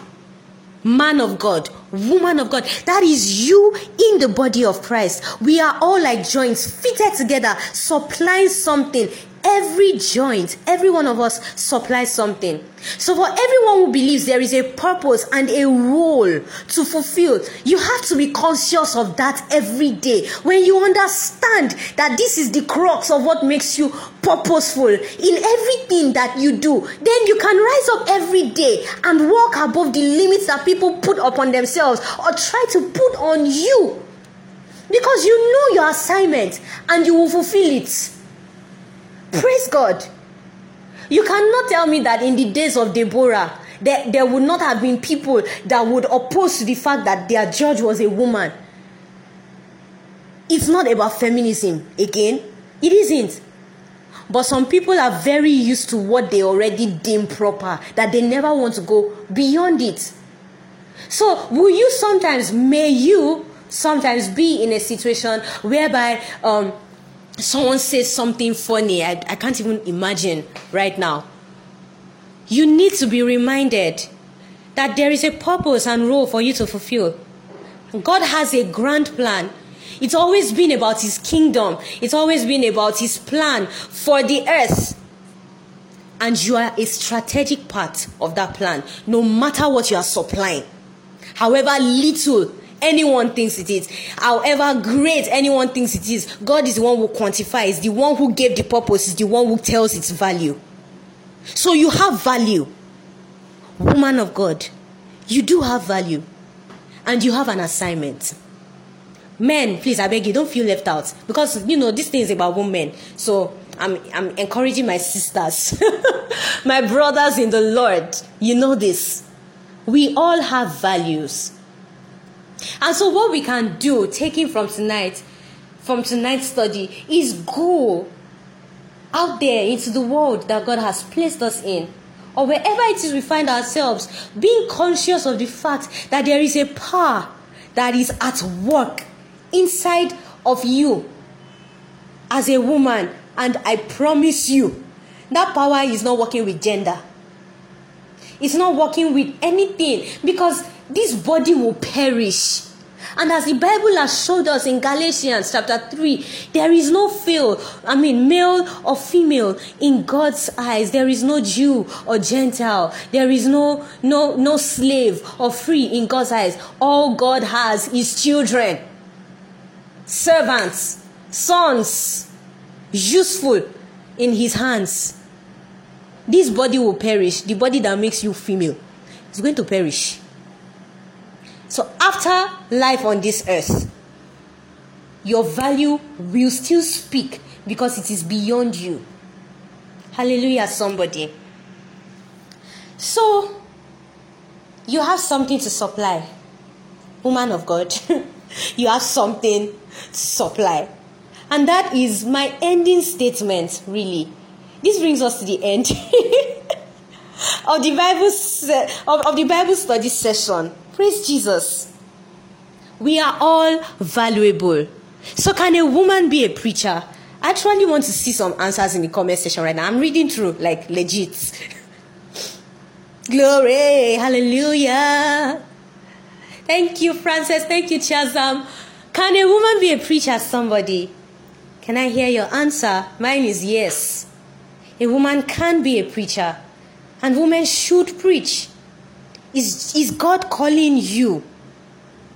S2: Man of God, woman of God, that is you in the body of Christ. We are all like joints fitted together, supplying something Every joint, every one of us supplies something. So, for everyone who believes there is a purpose and a role to fulfill, you have to be conscious of that every day. When you understand that this is the crux of what makes you purposeful in everything that you do, then you can rise up every day and walk above the limits that people put upon themselves or try to put on you. Because you know your assignment and you will fulfill it. Praise God. You cannot tell me that in the days of Deborah, there, there would not have been people that would oppose the fact that their judge was a woman. It's not about feminism again. It isn't. But some people are very used to what they already deem proper, that they never want to go beyond it. So, will you sometimes, may you sometimes be in a situation whereby um, someone says something funny, I, I can't even imagine right now. You need to be reminded that there is a purpose and role for you to fulfill. God has a grand plan. It's always been about His kingdom, it's always been about His plan for the earth. And you are a strategic part of that plan, no matter what you are supplying. However little anyone thinks it is. However great anyone thinks it is, God is the one who quantifies, the one who gave the purpose, is the one who tells its value. So you have value. Woman of God, you do have value. And you have an assignment. Men, please, I beg you, don't feel left out. Because, you know, this thing is about women. So I'm, I'm encouraging my sisters, my brothers in the Lord. You know this we all have values. And so, what we can do, taking from tonight, from tonight's study, is go out there into the world that God has placed us in, or wherever it is we find ourselves, being conscious of the fact that there is a power that is at work inside of you as a woman. And I promise you, that power is not working with gender. It's not working with anything because this body will perish. And as the Bible has showed us in Galatians chapter 3, there is no fail, I mean, male or female in God's eyes. There is no Jew or Gentile. There is no, no, no slave or free in God's eyes. All God has is children, servants, sons, useful in his hands. This body will perish. The body that makes you female is going to perish. So after life on this earth, your value will still speak because it is beyond you. Hallelujah, somebody. So, you have something to supply. Woman of God, you have something to supply. And that is my ending statement, really. This brings us to the end of the Bible se- of, of the Bible study session. Praise Jesus. We are all valuable. So, can a woman be a preacher? I actually want to see some answers in the comment section right now. I'm reading through, like, legit. Glory, hallelujah. Thank you, Frances. Thank you, Chazam. Can a woman be a preacher, somebody? Can I hear your answer? Mine is yes. A woman can be a preacher, and women should preach. Is, is God calling you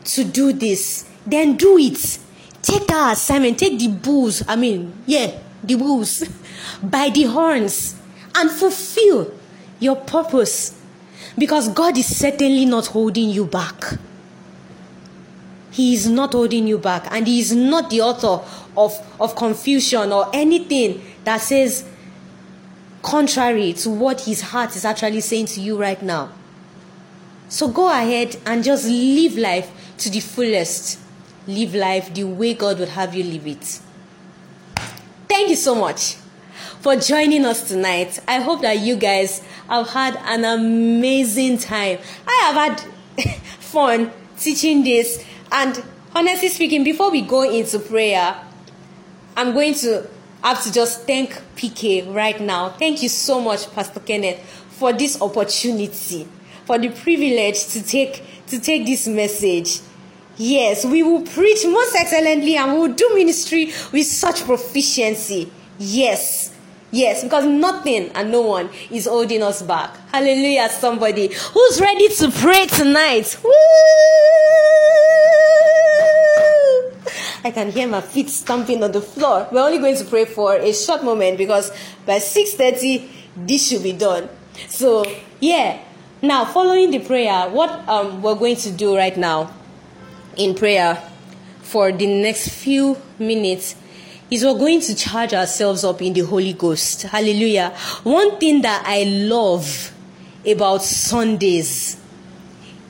S2: to do this? Then do it. Take that assignment, take the bulls, I mean, yeah, the bulls, by the horns, and fulfill your purpose. Because God is certainly not holding you back. He is not holding you back, and He is not the author of, of confusion or anything that says contrary to what His heart is actually saying to you right now. So go ahead and just live life to the fullest. Live life the way God would have you live it. Thank you so much for joining us tonight. I hope that you guys have had an amazing time. I have had fun teaching this. And honestly speaking, before we go into prayer, I'm going to have to just thank PK right now. Thank you so much, Pastor Kenneth, for this opportunity for the privilege to take to take this message. Yes, we will preach most excellently and we will do ministry with such proficiency. Yes. Yes, because nothing and no one is holding us back. Hallelujah, somebody. Who's ready to pray tonight? Woo! I can hear my feet stamping on the floor. We're only going to pray for a short moment because by 6:30 this should be done. So, yeah, now, following the prayer, what um, we're going to do right now in prayer for the next few minutes is we're going to charge ourselves up in the Holy Ghost. Hallelujah. One thing that I love about Sundays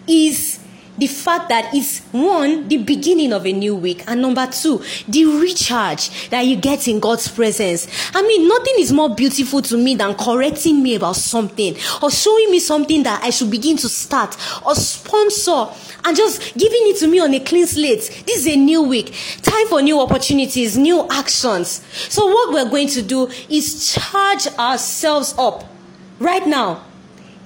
S2: is the fact that it's one, the beginning of a new week, and number two, the recharge that you get in God's presence. I mean, nothing is more beautiful to me than correcting me about something or showing me something that I should begin to start or sponsor and just giving it to me on a clean slate. This is a new week, time for new opportunities, new actions. So, what we're going to do is charge ourselves up right now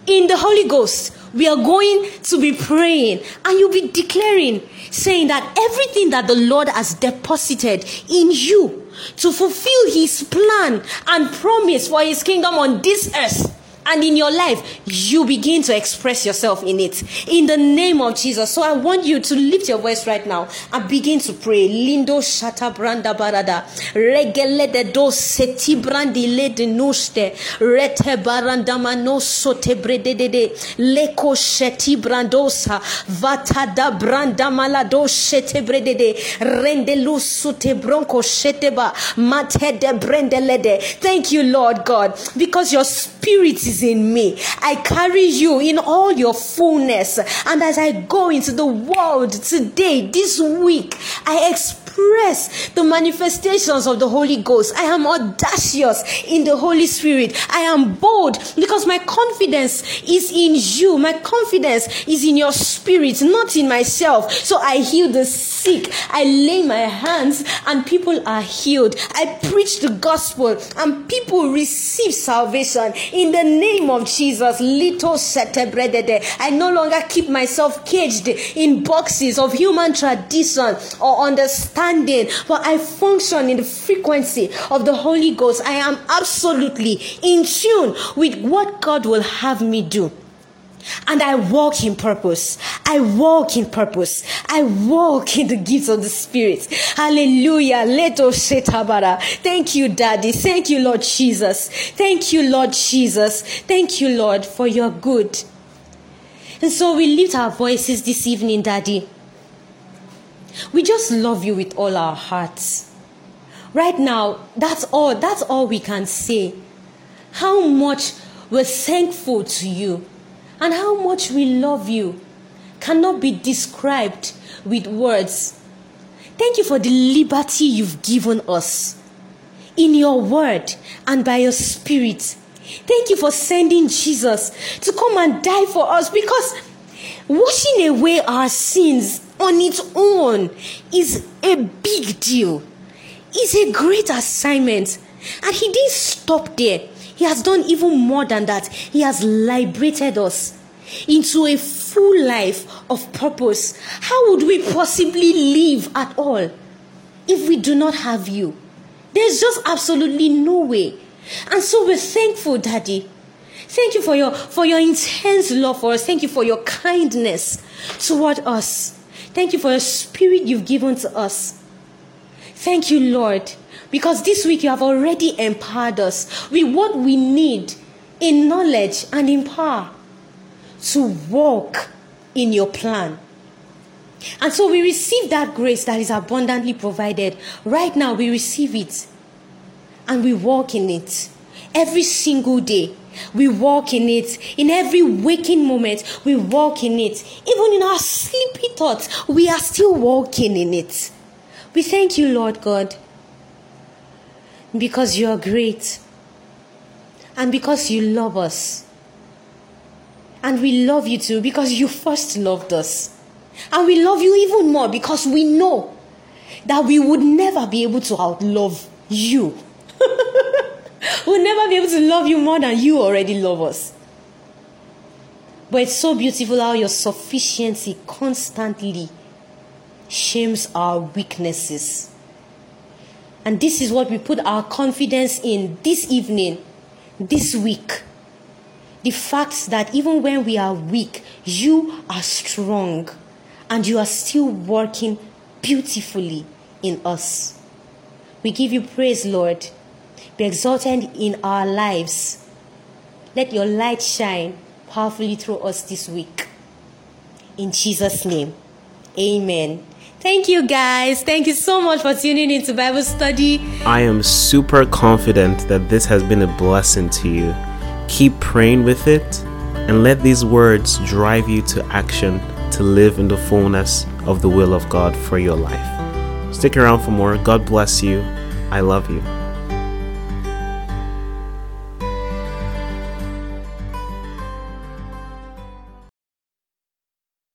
S2: in the Holy Ghost we are going to be praying and you'll be declaring, saying that everything that the Lord has deposited in you to fulfill his plan and promise for his kingdom on this earth and in your life, you begin to express yourself in it. In the name of Jesus. So I want you to lift your voice right now and begin to pray. Lindo shata branda barada. Regele de do seti brandi le de noste. Rete baranda mano sote brede de de. Leko sheti brandosa. Vata da branda malado shete brede de. Rende lusute bronco shete ba. Mate de brende lede. Thank you, Lord God, because your spirit is in me. I carry you in all your fullness. And as I go into the world today, this week, I express express the manifestations of the Holy Ghost. I am audacious in the Holy Spirit. I am bold because my confidence is in you. My confidence is in your spirit, not in myself. So I heal the sick. I lay my hands and people are healed. I preach the gospel and people receive salvation in the name of Jesus. Little I no longer keep myself caged in boxes of human tradition or understanding understanding, but I function in the frequency of the Holy Ghost. I am absolutely in tune with what God will have me do. And I walk in purpose. I walk in purpose. I walk in the gifts of the Spirit. Hallelujah. Leto shetabara. Thank you, Daddy. Thank you, Lord Jesus. Thank you, Lord Jesus. Thank you, Lord, for your good. And so we lift our voices this evening, Daddy. We just love you with all our hearts. Right now, that's all, that's all we can say. How much we're thankful to you and how much we love you cannot be described with words. Thank you for the liberty you've given us in your word and by your spirit. Thank you for sending Jesus to come and die for us because washing away our sins on its own is a big deal. It's a great assignment. And he didn't stop there. He has done even more than that. He has liberated us into a full life of purpose. How would we possibly live at all if we do not have you? There's just absolutely no way. And so we're thankful, Daddy. Thank you for your for your intense love for us. Thank you for your kindness toward us. Thank you for the spirit you've given to us. Thank you, Lord, because this week you have already empowered us with what we need in knowledge and in power to walk in your plan. And so we receive that grace that is abundantly provided. Right now, we receive it and we walk in it every single day. We walk in it. In every waking moment, we walk in it. Even in our sleepy thoughts, we are still walking in it. We thank you, Lord God, because you are great and because you love us. And we love you too because you first loved us. And we love you even more because we know that we would never be able to outlove you. We'll never be able to love you more than you already love us. But it's so beautiful how your sufficiency constantly shames our weaknesses. And this is what we put our confidence in this evening, this week. The fact that even when we are weak, you are strong and you are still working beautifully in us. We give you praise, Lord be exalted in our lives. Let your light shine powerfully through us this week. In Jesus' name, amen. Thank you guys. Thank you so much for tuning into Bible study.
S1: I am super confident that this has been a blessing to you. Keep praying with it and let these words drive you to action to live in the fullness of the will of God for your life. Stick around for more. God bless you. I love you.